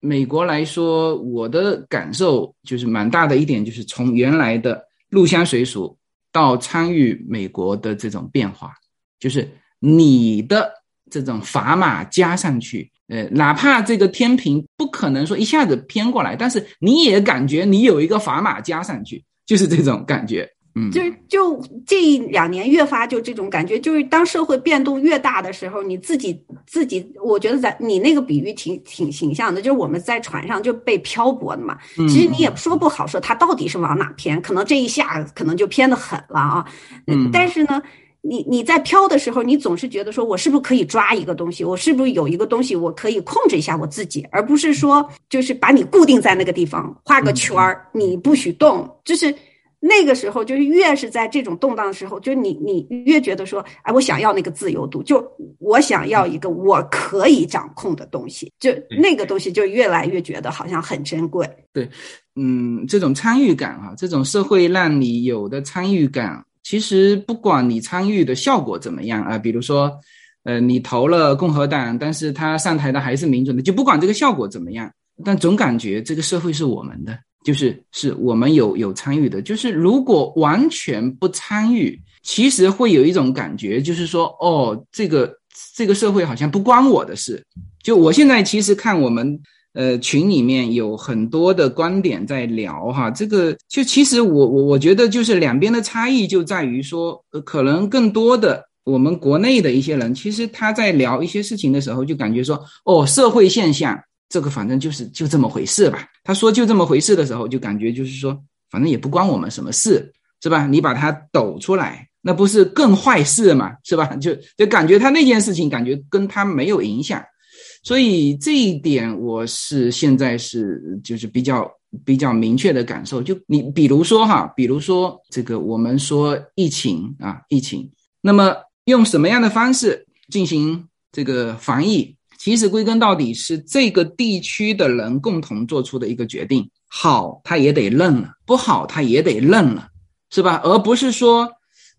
美国来说，我的感受就是蛮大的一点，就是从原来的入乡随俗到参与美国的这种变化，就是你的这种砝码加上去，呃，哪怕这个天平不可能说一下子偏过来，但是你也感觉你有一个砝码加上去，就是这种感觉。嗯，就是就这两年越发就这种感觉，就是当社会变动越大的时候，你自己自己，我觉得在你那个比喻挺挺形象的，就是我们在船上就被漂泊的嘛。其实你也说不好说它到底是往哪偏，可能这一下可能就偏的很了啊。嗯。但是呢，你你在漂的时候，你总是觉得说我是不是可以抓一个东西，我是不是有一个东西我可以控制一下我自己，而不是说就是把你固定在那个地方画个圈儿，你不许动，就是。那个时候，就是越是在这种动荡的时候，就你你越觉得说，哎，我想要那个自由度，就我想要一个我可以掌控的东西，就那个东西就越来越觉得好像很珍贵。对，嗯，这种参与感啊，这种社会让你有的参与感，其实不管你参与的效果怎么样啊，比如说，呃，你投了共和党，但是他上台的还是民主的，就不管这个效果怎么样，但总感觉这个社会是我们的。就是是我们有有参与的，就是如果完全不参与，其实会有一种感觉，就是说，哦，这个这个社会好像不关我的事。就我现在其实看我们呃群里面有很多的观点在聊哈，这个就其实我我我觉得就是两边的差异就在于说，呃，可能更多的我们国内的一些人，其实他在聊一些事情的时候，就感觉说，哦，社会现象。这个反正就是就这么回事吧。他说就这么回事的时候，就感觉就是说，反正也不关我们什么事，是吧？你把它抖出来，那不是更坏事嘛，是吧？就就感觉他那件事情，感觉跟他没有影响。所以这一点，我是现在是就是比较比较明确的感受。就你比如说哈，比如说这个我们说疫情啊，疫情，那么用什么样的方式进行这个防疫？其实归根到底是这个地区的人共同做出的一个决定，好他也得认了，不好他也得认了，是吧？而不是说，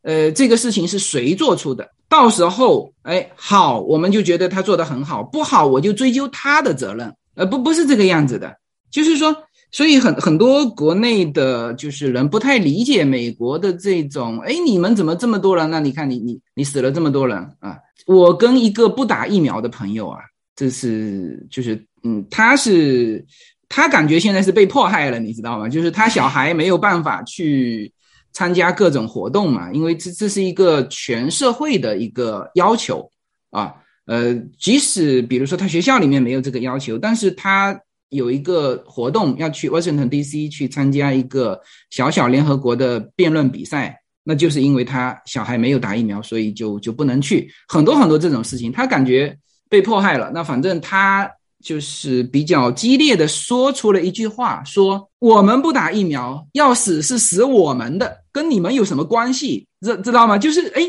呃，这个事情是谁做出的，到时候，哎，好，我们就觉得他做的很好，不好我就追究他的责任，呃，不，不是这个样子的，就是说，所以很很多国内的就是人不太理解美国的这种，哎，你们怎么这么多人？那你看你你你死了这么多人啊！我跟一个不打疫苗的朋友啊，这是就是嗯，他是他感觉现在是被迫害了，你知道吗？就是他小孩没有办法去参加各种活动嘛，因为这这是一个全社会的一个要求啊。呃，即使比如说他学校里面没有这个要求，但是他有一个活动要去 Washington D.C. 去参加一个小小联合国的辩论比赛，那就是因为他小孩没有打疫苗，所以就就不能去。很多很多这种事情，他感觉被迫害了。那反正他就是比较激烈的说出了一句话，说我们不打疫苗，要死是死我们的，跟你们有什么关系？知知道吗？就是哎。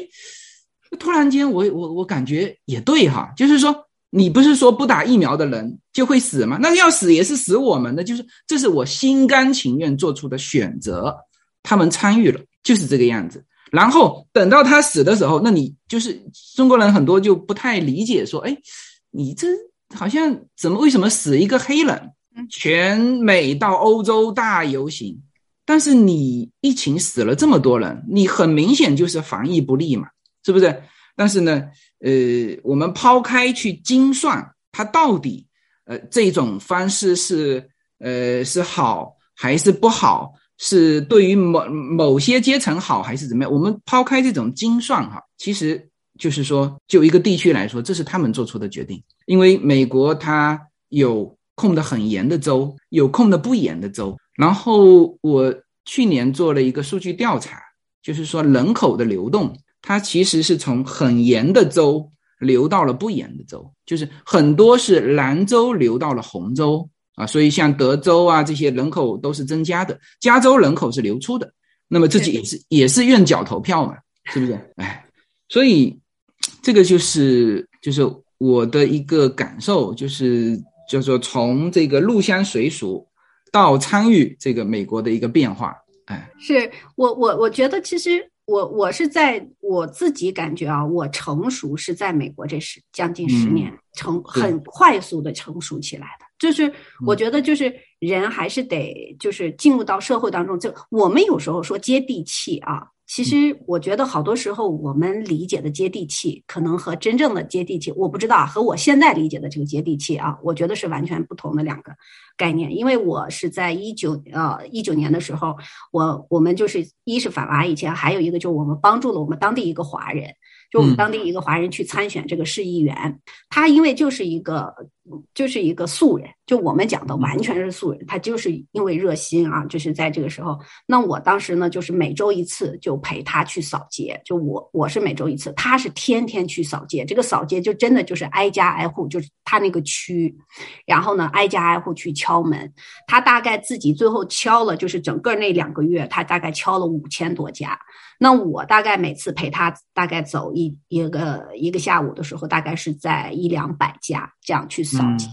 突然间，我我我感觉也对哈，就是说，你不是说不打疫苗的人就会死吗？那要死也是死我们的，就是这是我心甘情愿做出的选择，他们参与了，就是这个样子。然后等到他死的时候，那你就是中国人很多就不太理解，说，哎，你这好像怎么为什么死一个黑人？全美到欧洲大游行，但是你疫情死了这么多人，你很明显就是防疫不力嘛。是不是？但是呢，呃，我们抛开去精算，它到底，呃，这种方式是，呃，是好还是不好？是对于某某些阶层好还是怎么样？我们抛开这种精算哈，其实就是说，就一个地区来说，这是他们做出的决定。因为美国它有控的很严的州，有控的不严的州。然后我去年做了一个数据调查，就是说人口的流动。它其实是从很严的州流到了不严的州，就是很多是蓝州流到了红州啊，所以像德州啊这些人口都是增加的，加州人口是流出的，那么自己也是也是愿脚投票嘛，是不是？哎，所以这个就是就是我的一个感受，就是叫做从这个入乡随俗到参与这个美国的一个变化，哎，是我我我觉得其实。我我是在我自己感觉啊，我成熟是在美国这十将近十年成很快速的成熟起来的，就是我觉得就是人还是得就是进入到社会当中，就我们有时候说接地气啊。其实我觉得好多时候我们理解的接地气，可能和真正的接地气，我不知道和我现在理解的这个接地气啊，我觉得是完全不同的两个概念。因为我是在一九呃一九年的时候，我我们就是一是反华以前，还有一个就是我们帮助了我们当地一个华人。就我们当地一个华人去参选这个市议员，他因为就是一个就是一个素人，就我们讲的完全是素人，他就是因为热心啊，就是在这个时候，那我当时呢就是每周一次就陪他去扫街，就我我是每周一次，他是天天去扫街，这个扫街就真的就是挨家挨户，就是他那个区，然后呢挨家挨户去敲门，他大概自己最后敲了，就是整个那两个月，他大概敲了五千多家。那我大概每次陪他大概走一一个一个下午的时候，大概是在一两百家这样去扫街。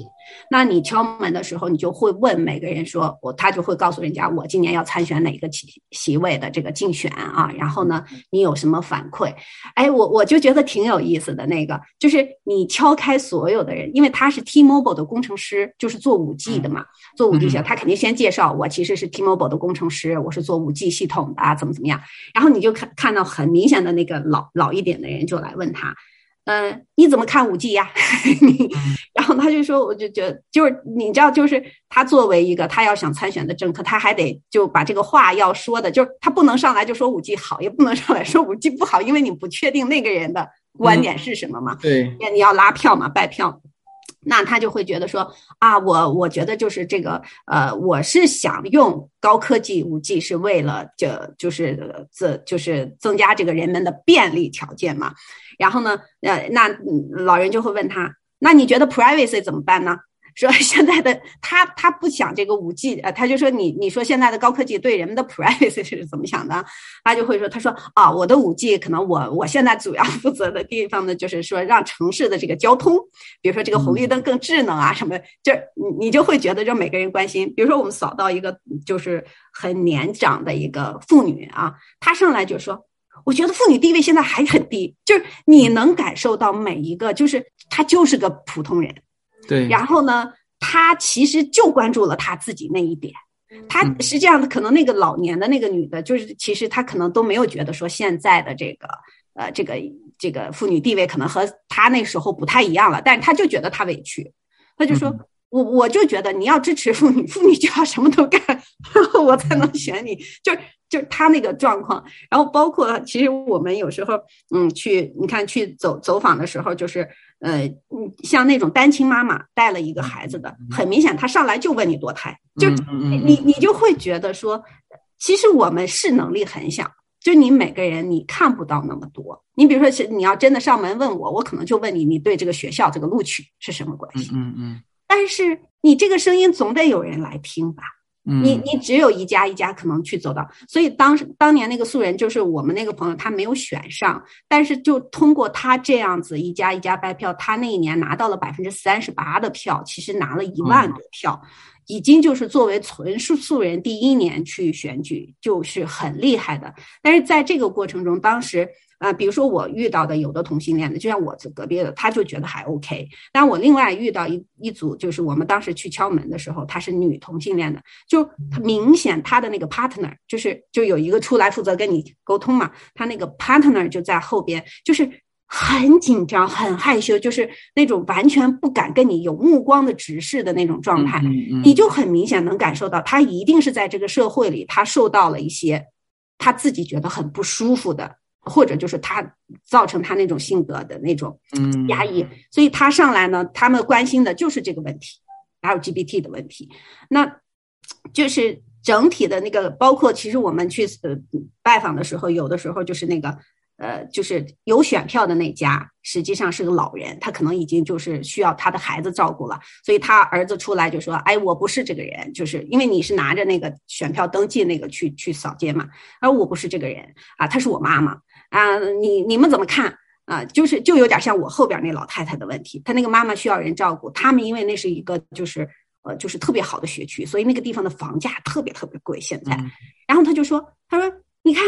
那你敲门的时候，你就会问每个人说，我他就会告诉人家，我今年要参选哪个席席位的这个竞选啊。然后呢，你有什么反馈？哎，我我就觉得挺有意思的。那个就是你敲开所有的人，因为他是 T-Mobile 的工程师，就是做五 G 的嘛，做五 G 的，他肯定先介绍我其实是 T-Mobile 的工程师，我是做五 G 系统的啊，怎么怎么样。然后你就看看到很明显的那个老老一点的人就来问他。嗯，你怎么看五 G 呀？然后他就说，我就觉得就是你知道，就是他作为一个他要想参选的政客，他还得就把这个话要说的，就是他不能上来就说五 G 好，也不能上来说五 G 不好，因为你不确定那个人的观点是什么嘛。对，你要拉票嘛，拜票。那他就会觉得说啊，我我觉得就是这个，呃，我是想用高科技五 G 是为了就就是这就是增加这个人们的便利条件嘛。然后呢，呃，那老人就会问他，那你觉得 privacy 怎么办呢？说 现在的他他不想这个五 G，呃，他就说你你说现在的高科技对人们的 privacy 是怎么想的？他就会说，他说啊，我的五 G 可能我我现在主要 负责的地方呢，就是说让城市的这个交通，比如说这个红绿灯更智能啊什么，就你你就会觉得就每个人关心。比如说我们扫到一个就是很年长的一个妇女啊，她上来就说，我觉得妇女地位现在还很低，就是你能感受到每一个，就是她就是个普通人。对，然后呢，他其实就关注了他自己那一点，他实际上可能那个老年的那个女的，就是其实她可能都没有觉得说现在的这个呃这个这个妇女地位可能和她那时候不太一样了，但是她就觉得她委屈，她就说我我就觉得你要支持妇女，妇女就要什么都干，然后我才能选你，就是就是他那个状况。然后包括其实我们有时候嗯去你看去走走访的时候，就是呃嗯像那种单亲妈妈带了一个孩子的，很明显他上来就问你堕胎。就你你就会觉得说，其实我们是能力很小，就你每个人你看不到那么多。你比如说是你要真的上门问我，我可能就问你，你对这个学校这个录取是什么关系？嗯嗯。但是你这个声音总得有人来听吧？你你只有一家一家可能去走到，所以当时当年那个素人就是我们那个朋友，他没有选上，但是就通过他这样子一家一家掰票，他那一年拿到了百分之三十八的票，其实拿了一万多票。已经就是作为纯素素人第一年去选举，就是很厉害的。但是在这个过程中，当时啊，比如说我遇到的有的同性恋的，就像我这隔壁的，他就觉得还 OK。但我另外遇到一一组，就是我们当时去敲门的时候，她是女同性恋的，就明显她的那个 partner 就是就有一个出来负责跟你沟通嘛，她那个 partner 就在后边，就是。很紧张，很害羞，就是那种完全不敢跟你有目光的直视的那种状态，你就很明显能感受到，他一定是在这个社会里，他受到了一些他自己觉得很不舒服的，或者就是他造成他那种性格的那种压抑，所以他上来呢，他们关心的就是这个问题，LGBT 的问题，那就是整体的那个，包括其实我们去呃拜访的时候，有的时候就是那个。呃，就是有选票的那家，实际上是个老人，他可能已经就是需要他的孩子照顾了，所以他儿子出来就说：“哎，我不是这个人，就是因为你是拿着那个选票登记那个去去扫街嘛，而我不是这个人啊，她是我妈妈啊，你你们怎么看啊？就是就有点像我后边那老太太的问题，她那个妈妈需要人照顾，他们因为那是一个就是呃就是特别好的学区，所以那个地方的房价特别特别贵，现在，然后他就说，他说你看。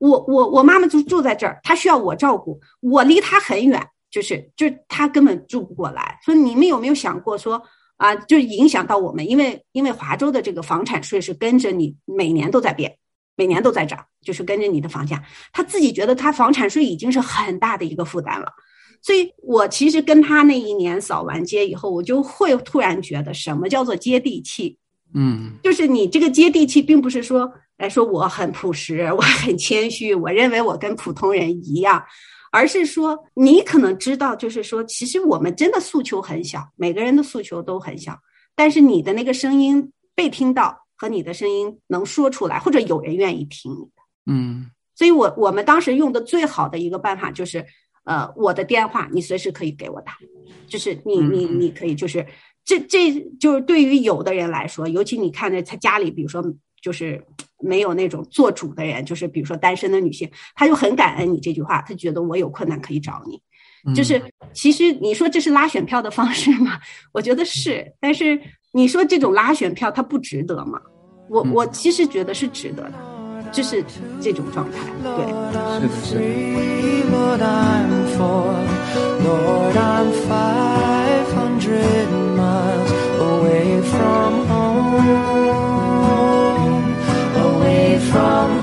我我我妈妈就住在这儿，她需要我照顾，我离她很远，就是就是她根本住不过来。说你们有没有想过说啊，就影响到我们，因为因为华州的这个房产税是跟着你每年都在变，每年都在涨，就是跟着你的房价。他自己觉得他房产税已经是很大的一个负担了，所以我其实跟他那一年扫完街以后，我就会突然觉得什么叫做接地气，嗯，就是你这个接地气，并不是说。来说我很朴实，我很谦虚，我认为我跟普通人一样，而是说你可能知道，就是说其实我们真的诉求很小，每个人的诉求都很小，但是你的那个声音被听到，和你的声音能说出来，或者有人愿意听你的，嗯，所以我我们当时用的最好的一个办法就是，呃，我的电话你随时可以给我打，就是你你你可以就是这这就是对于有的人来说，尤其你看着他家里，比如说。就是没有那种做主的人，就是比如说单身的女性，她就很感恩你这句话，她觉得我有困难可以找你。就是其实你说这是拉选票的方式吗？我觉得是，但是你说这种拉选票它不值得吗？我我其实觉得是值得的，就是这种状态。对，是的，是。from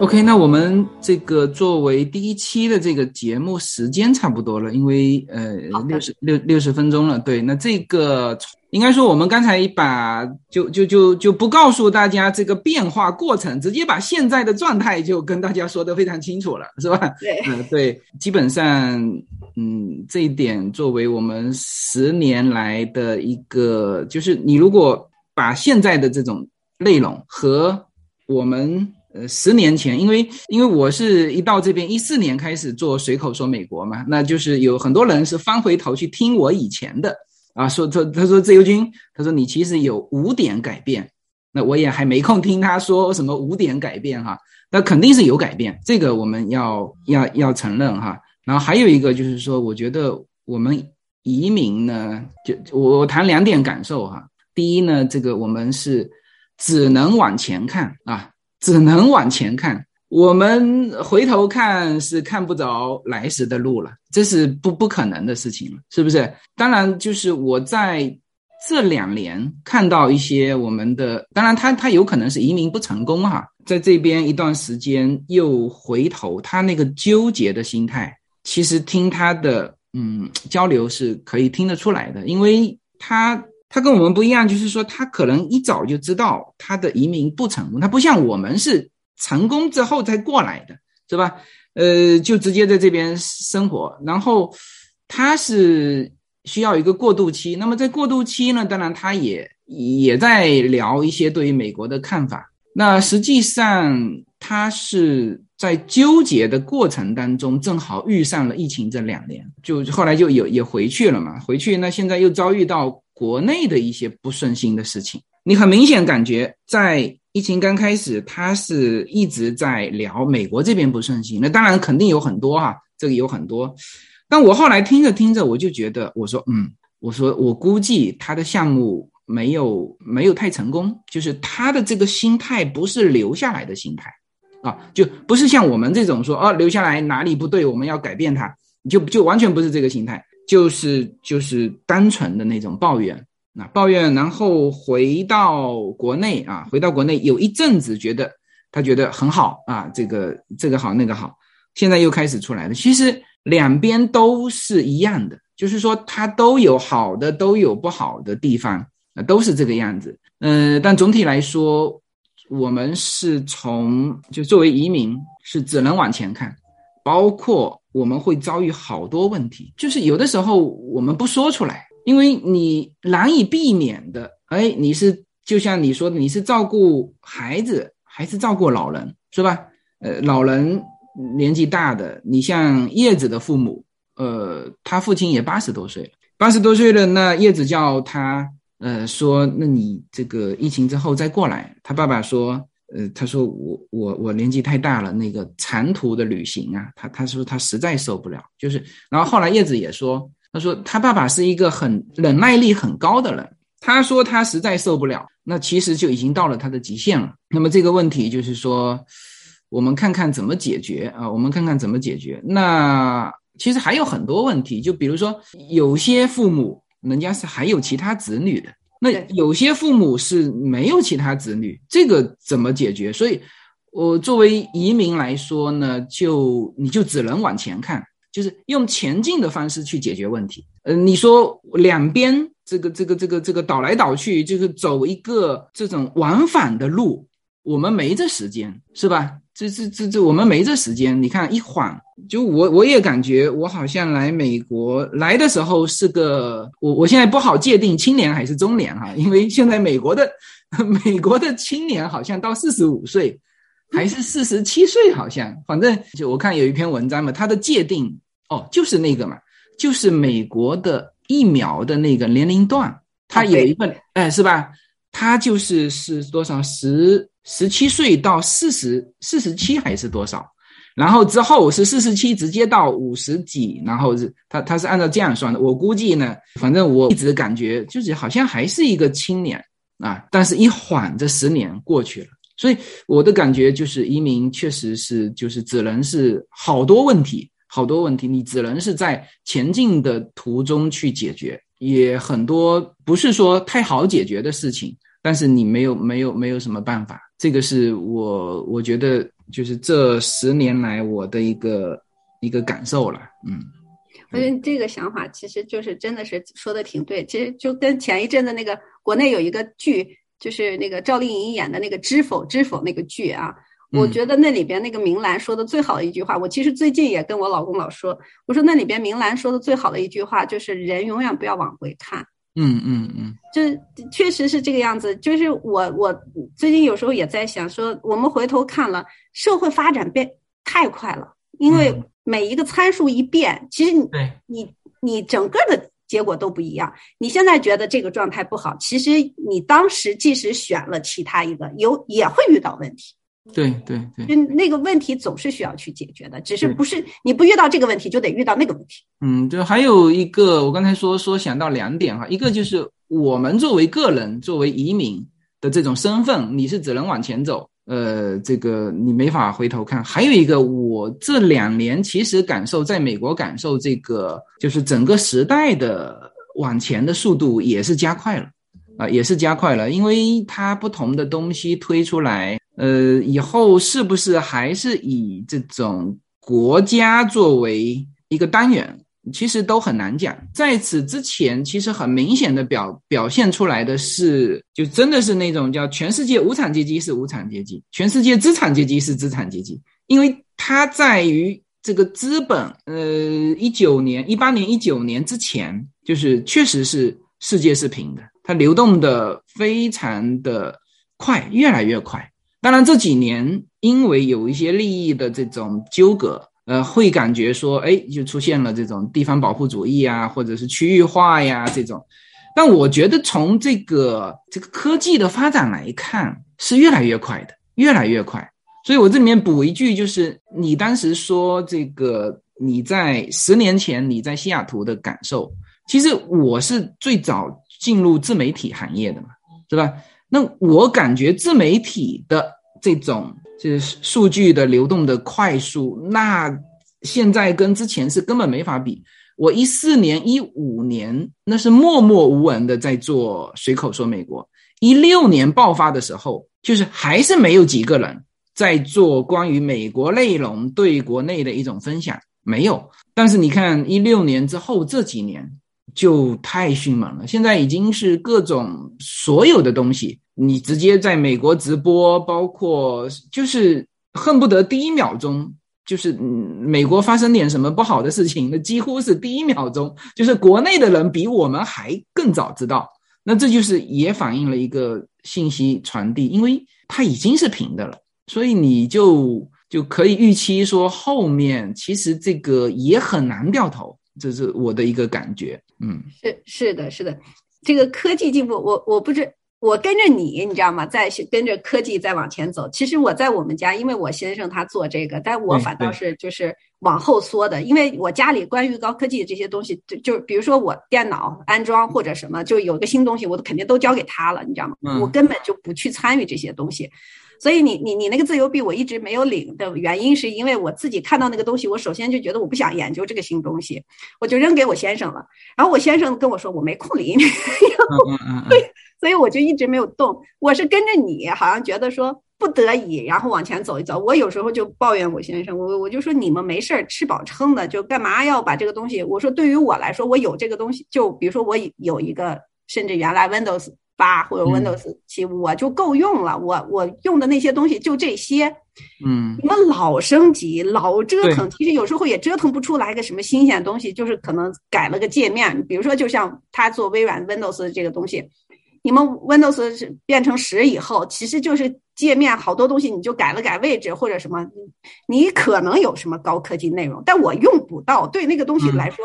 OK，那我们这个作为第一期的这个节目时间差不多了，因为呃六十六六十分钟了。对，那这个。应该说，我们刚才把就就就就不告诉大家这个变化过程，直接把现在的状态就跟大家说的非常清楚了，是吧？对，嗯，对，基本上，嗯，这一点作为我们十年来的一个，就是你如果把现在的这种内容和我们呃十年前，因为因为我是一到这边一四年开始做随口说美国嘛，那就是有很多人是翻回头去听我以前的。啊，说他他说自由军，他说你其实有五点改变，那我也还没空听他说什么五点改变哈，那肯定是有改变，这个我们要要要承认哈。然后还有一个就是说，我觉得我们移民呢，就我谈两点感受哈。第一呢，这个我们是只能往前看啊，只能往前看，我们回头看是看不着来时的路了，这是不不可能的事情了，是不是？当然，就是我在这两年看到一些我们的，当然他他有可能是移民不成功哈，在这边一段时间又回头，他那个纠结的心态，其实听他的嗯交流是可以听得出来的，因为他他跟我们不一样，就是说他可能一早就知道他的移民不成功，他不像我们是。成功之后再过来的是吧？呃，就直接在这边生活，然后他是需要一个过渡期。那么在过渡期呢，当然他也也在聊一些对于美国的看法。那实际上他是在纠结的过程当中，正好遇上了疫情这两年，就后来就有也回去了嘛。回去那现在又遭遇到国内的一些不顺心的事情，你很明显感觉在。疫情刚开始，他是一直在聊美国这边不顺心，那当然肯定有很多哈，这个有很多。但我后来听着听着，我就觉得，我说，嗯，我说我估计他的项目没有没有太成功，就是他的这个心态不是留下来的心态啊，就不是像我们这种说，哦，留下来哪里不对，我们要改变它，就就完全不是这个心态，就是就是单纯的那种抱怨。那抱怨，然后回到国内啊，回到国内有一阵子觉得他觉得很好啊，这个这个好那个好，现在又开始出来了。其实两边都是一样的，就是说他都有好的，都有不好的地方，啊，都是这个样子。嗯，但总体来说，我们是从就作为移民是只能往前看，包括我们会遭遇好多问题，就是有的时候我们不说出来。因为你难以避免的，哎，你是就像你说的，你是照顾孩子还是照顾老人，是吧？呃，老人年纪大的，你像叶子的父母，呃，他父亲也八十多岁了，八十多岁了，那叶子叫他，呃，说，那你这个疫情之后再过来。他爸爸说，呃，他说我我我年纪太大了，那个长途的旅行啊，他他说他实在受不了，就是，然后后来叶子也说。他说他爸爸是一个很忍耐力很高的人。他说他实在受不了，那其实就已经到了他的极限了。那么这个问题就是说，我们看看怎么解决啊？我们看看怎么解决。那其实还有很多问题，就比如说有些父母人家是还有其他子女的，那有些父母是没有其他子女，这个怎么解决？所以，我作为移民来说呢，就你就只能往前看。就是用前进的方式去解决问题。呃，你说两边这个这个这个这个倒来倒去，就是走一个这种往返的路，我们没这时间，是吧？这这这这，我们没这时间。你看一晃，就我我也感觉我好像来美国来的时候是个我我现在不好界定青年还是中年哈，因为现在美国的 美国的青年好像到四十五岁还是四十七岁，好像反正就我看有一篇文章嘛，它的界定。哦，就是那个嘛，就是美国的疫苗的那个年龄段，它有一份，哎，是吧？它就是是多少十十七岁到四十四十七还是多少？然后之后是四十七直接到五十几，然后是他他是按照这样算的。我估计呢，反正我一直感觉就是好像还是一个青年啊，但是一晃这十年过去了，所以我的感觉就是移民确实是就是只能是好多问题。好多问题，你只能是在前进的途中去解决，也很多不是说太好解决的事情，但是你没有没有没有什么办法，这个是我我觉得就是这十年来我的一个一个感受了，嗯，我觉得这个想法其实就是真的是说的挺对，其实就跟前一阵子那个国内有一个剧，就是那个赵丽颖演的那个《知否知否》那个剧啊。我觉得那里边那个明兰说的最好的一句话，我其实最近也跟我老公老说，我说那里边明兰说的最好的一句话就是人永远不要往回看。嗯嗯嗯，就确实是这个样子。就是我我最近有时候也在想说，我们回头看了社会发展变太快了，因为每一个参数一变，其实你你你整个的结果都不一样。你现在觉得这个状态不好，其实你当时即使选了其他一个，有也会遇到问题。对对对，就那个问题总是需要去解决的，只是不是你不遇到这个问题就得遇到那个问题。嗯，就还有一个，我刚才说说想到两点哈，一个就是我们作为个人，作为移民，的这种身份，你是只能往前走，呃，这个你没法回头看。还有一个，我这两年其实感受在美国感受这个，就是整个时代的往前的速度也是加快了，啊，也是加快了，因为它不同的东西推出来，呃，以后是不是还是以这种国家作为一个单元？其实都很难讲，在此之前，其实很明显的表表现出来的是，就真的是那种叫全世界无产阶级是无产阶级，全世界资产阶级是资产阶级，因为它在于这个资本，呃，一九年、一八年、一九年之前，就是确实是世界是平的，它流动的非常的快，越来越快。当然这几年因为有一些利益的这种纠葛。呃，会感觉说，哎，就出现了这种地方保护主义啊，或者是区域化呀这种。但我觉得从这个这个科技的发展来看，是越来越快的，越来越快。所以我这里面补一句，就是你当时说这个你在十年前你在西雅图的感受，其实我是最早进入自媒体行业的嘛，是吧？那我感觉自媒体的这种。就是数据的流动的快速，那现在跟之前是根本没法比。我一四年、一五年那是默默无闻的在做随口说美国，一六年爆发的时候，就是还是没有几个人在做关于美国内容对国内的一种分享，没有。但是你看一六年之后这几年就太迅猛了，现在已经是各种所有的东西。你直接在美国直播，包括就是恨不得第一秒钟，就是美国发生点什么不好的事情，那几乎是第一秒钟，就是国内的人比我们还更早知道。那这就是也反映了一个信息传递，因为它已经是平的了，所以你就就可以预期说后面其实这个也很难掉头，这是我的一个感觉。嗯，是是的，是的，这个科技进步，我我不知。我跟着你，你知道吗？在跟着科技在往前走。其实我在我们家，因为我先生他做这个，但我反倒是就是往后缩的。因为我家里关于高科技的这些东西，就就比如说我电脑安装或者什么，就有个新东西，我都肯定都交给他了，你知道吗？我根本就不去参与这些东西。所以你你你那个自由币我一直没有领的原因，是因为我自己看到那个东西，我首先就觉得我不想研究这个新东西，我就扔给我先生了。然后我先生跟我说我没空理你，对，所以我就一直没有动。我是跟着你，好像觉得说不得已，然后往前走一走。我有时候就抱怨我先生，我我就说你们没事儿吃饱撑的，就干嘛要把这个东西？我说对于我来说，我有这个东西，就比如说我有一个，甚至原来 Windows。八或者 Windows 七，我就够用了。我我用的那些东西就这些。嗯，你们老升级、老折腾，其实有时候也折腾不出来个什么新鲜东西。就是可能改了个界面，比如说，就像他做微软 Windows 这个东西。你们 Windows 是变成十以后，其实就是界面好多东西你就改了改位置或者什么，你可能有什么高科技内容，但我用不到。对那个东西来说，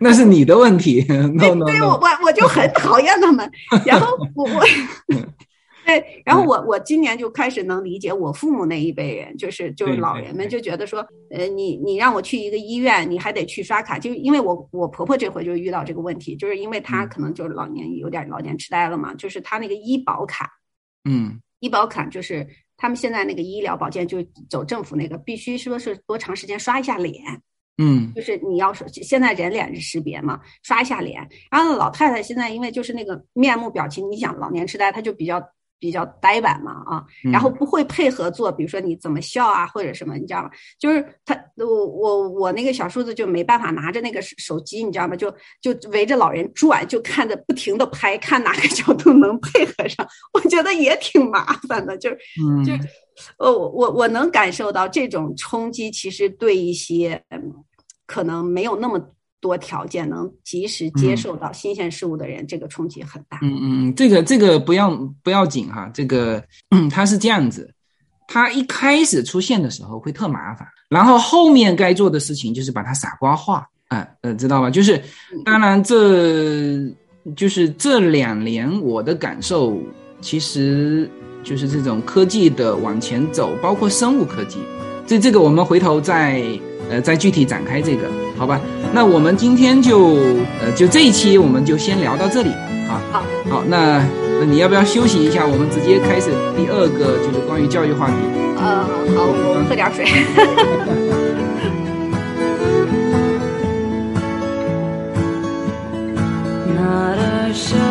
那是你的问题。对，对我我我就很讨厌他们。然后我我。对，然后我我今年就开始能理解我父母那一辈人，就是就是老人们就觉得说，呃，你你让我去一个医院，你还得去刷卡，就因为我我婆婆这回就遇到这个问题，就是因为她可能就是老年有点老年痴呆了嘛，就是她那个医保卡，嗯，医保卡就是他们现在那个医疗保健就走政府那个，必须说是多长时间刷一下脸，嗯，就是你要说现在人脸识别嘛，刷一下脸，然后老太太现在因为就是那个面目表情，你想老年痴呆，她就比较。比较呆板嘛啊，然后不会配合做，比如说你怎么笑啊或者什么，你知道吗？就是他我我我那个小叔子就没办法拿着那个手机，你知道吗？就就围着老人转，就看着不停的拍，看哪个角度能配合上。我觉得也挺麻烦的，就是就呃我我我能感受到这种冲击，其实对一些可能没有那么。多条件能及时接受到新鲜事物的人，这个冲击很大。嗯嗯，这个这个不要不要紧哈，这个嗯，它是这样子，它一开始出现的时候会特麻烦，然后后面该做的事情就是把它傻瓜化，啊呃，知道吧？就是当然这就是这两年我的感受，其实就是这种科技的往前走，包括生物科技，这这个我们回头再。呃，再具体展开这个，好吧？那我们今天就呃，就这一期我们就先聊到这里啊。好好，那那你要不要休息一下？我们直接开始第二个，就是关于教育话题。啊，好，我喝点水。那的山。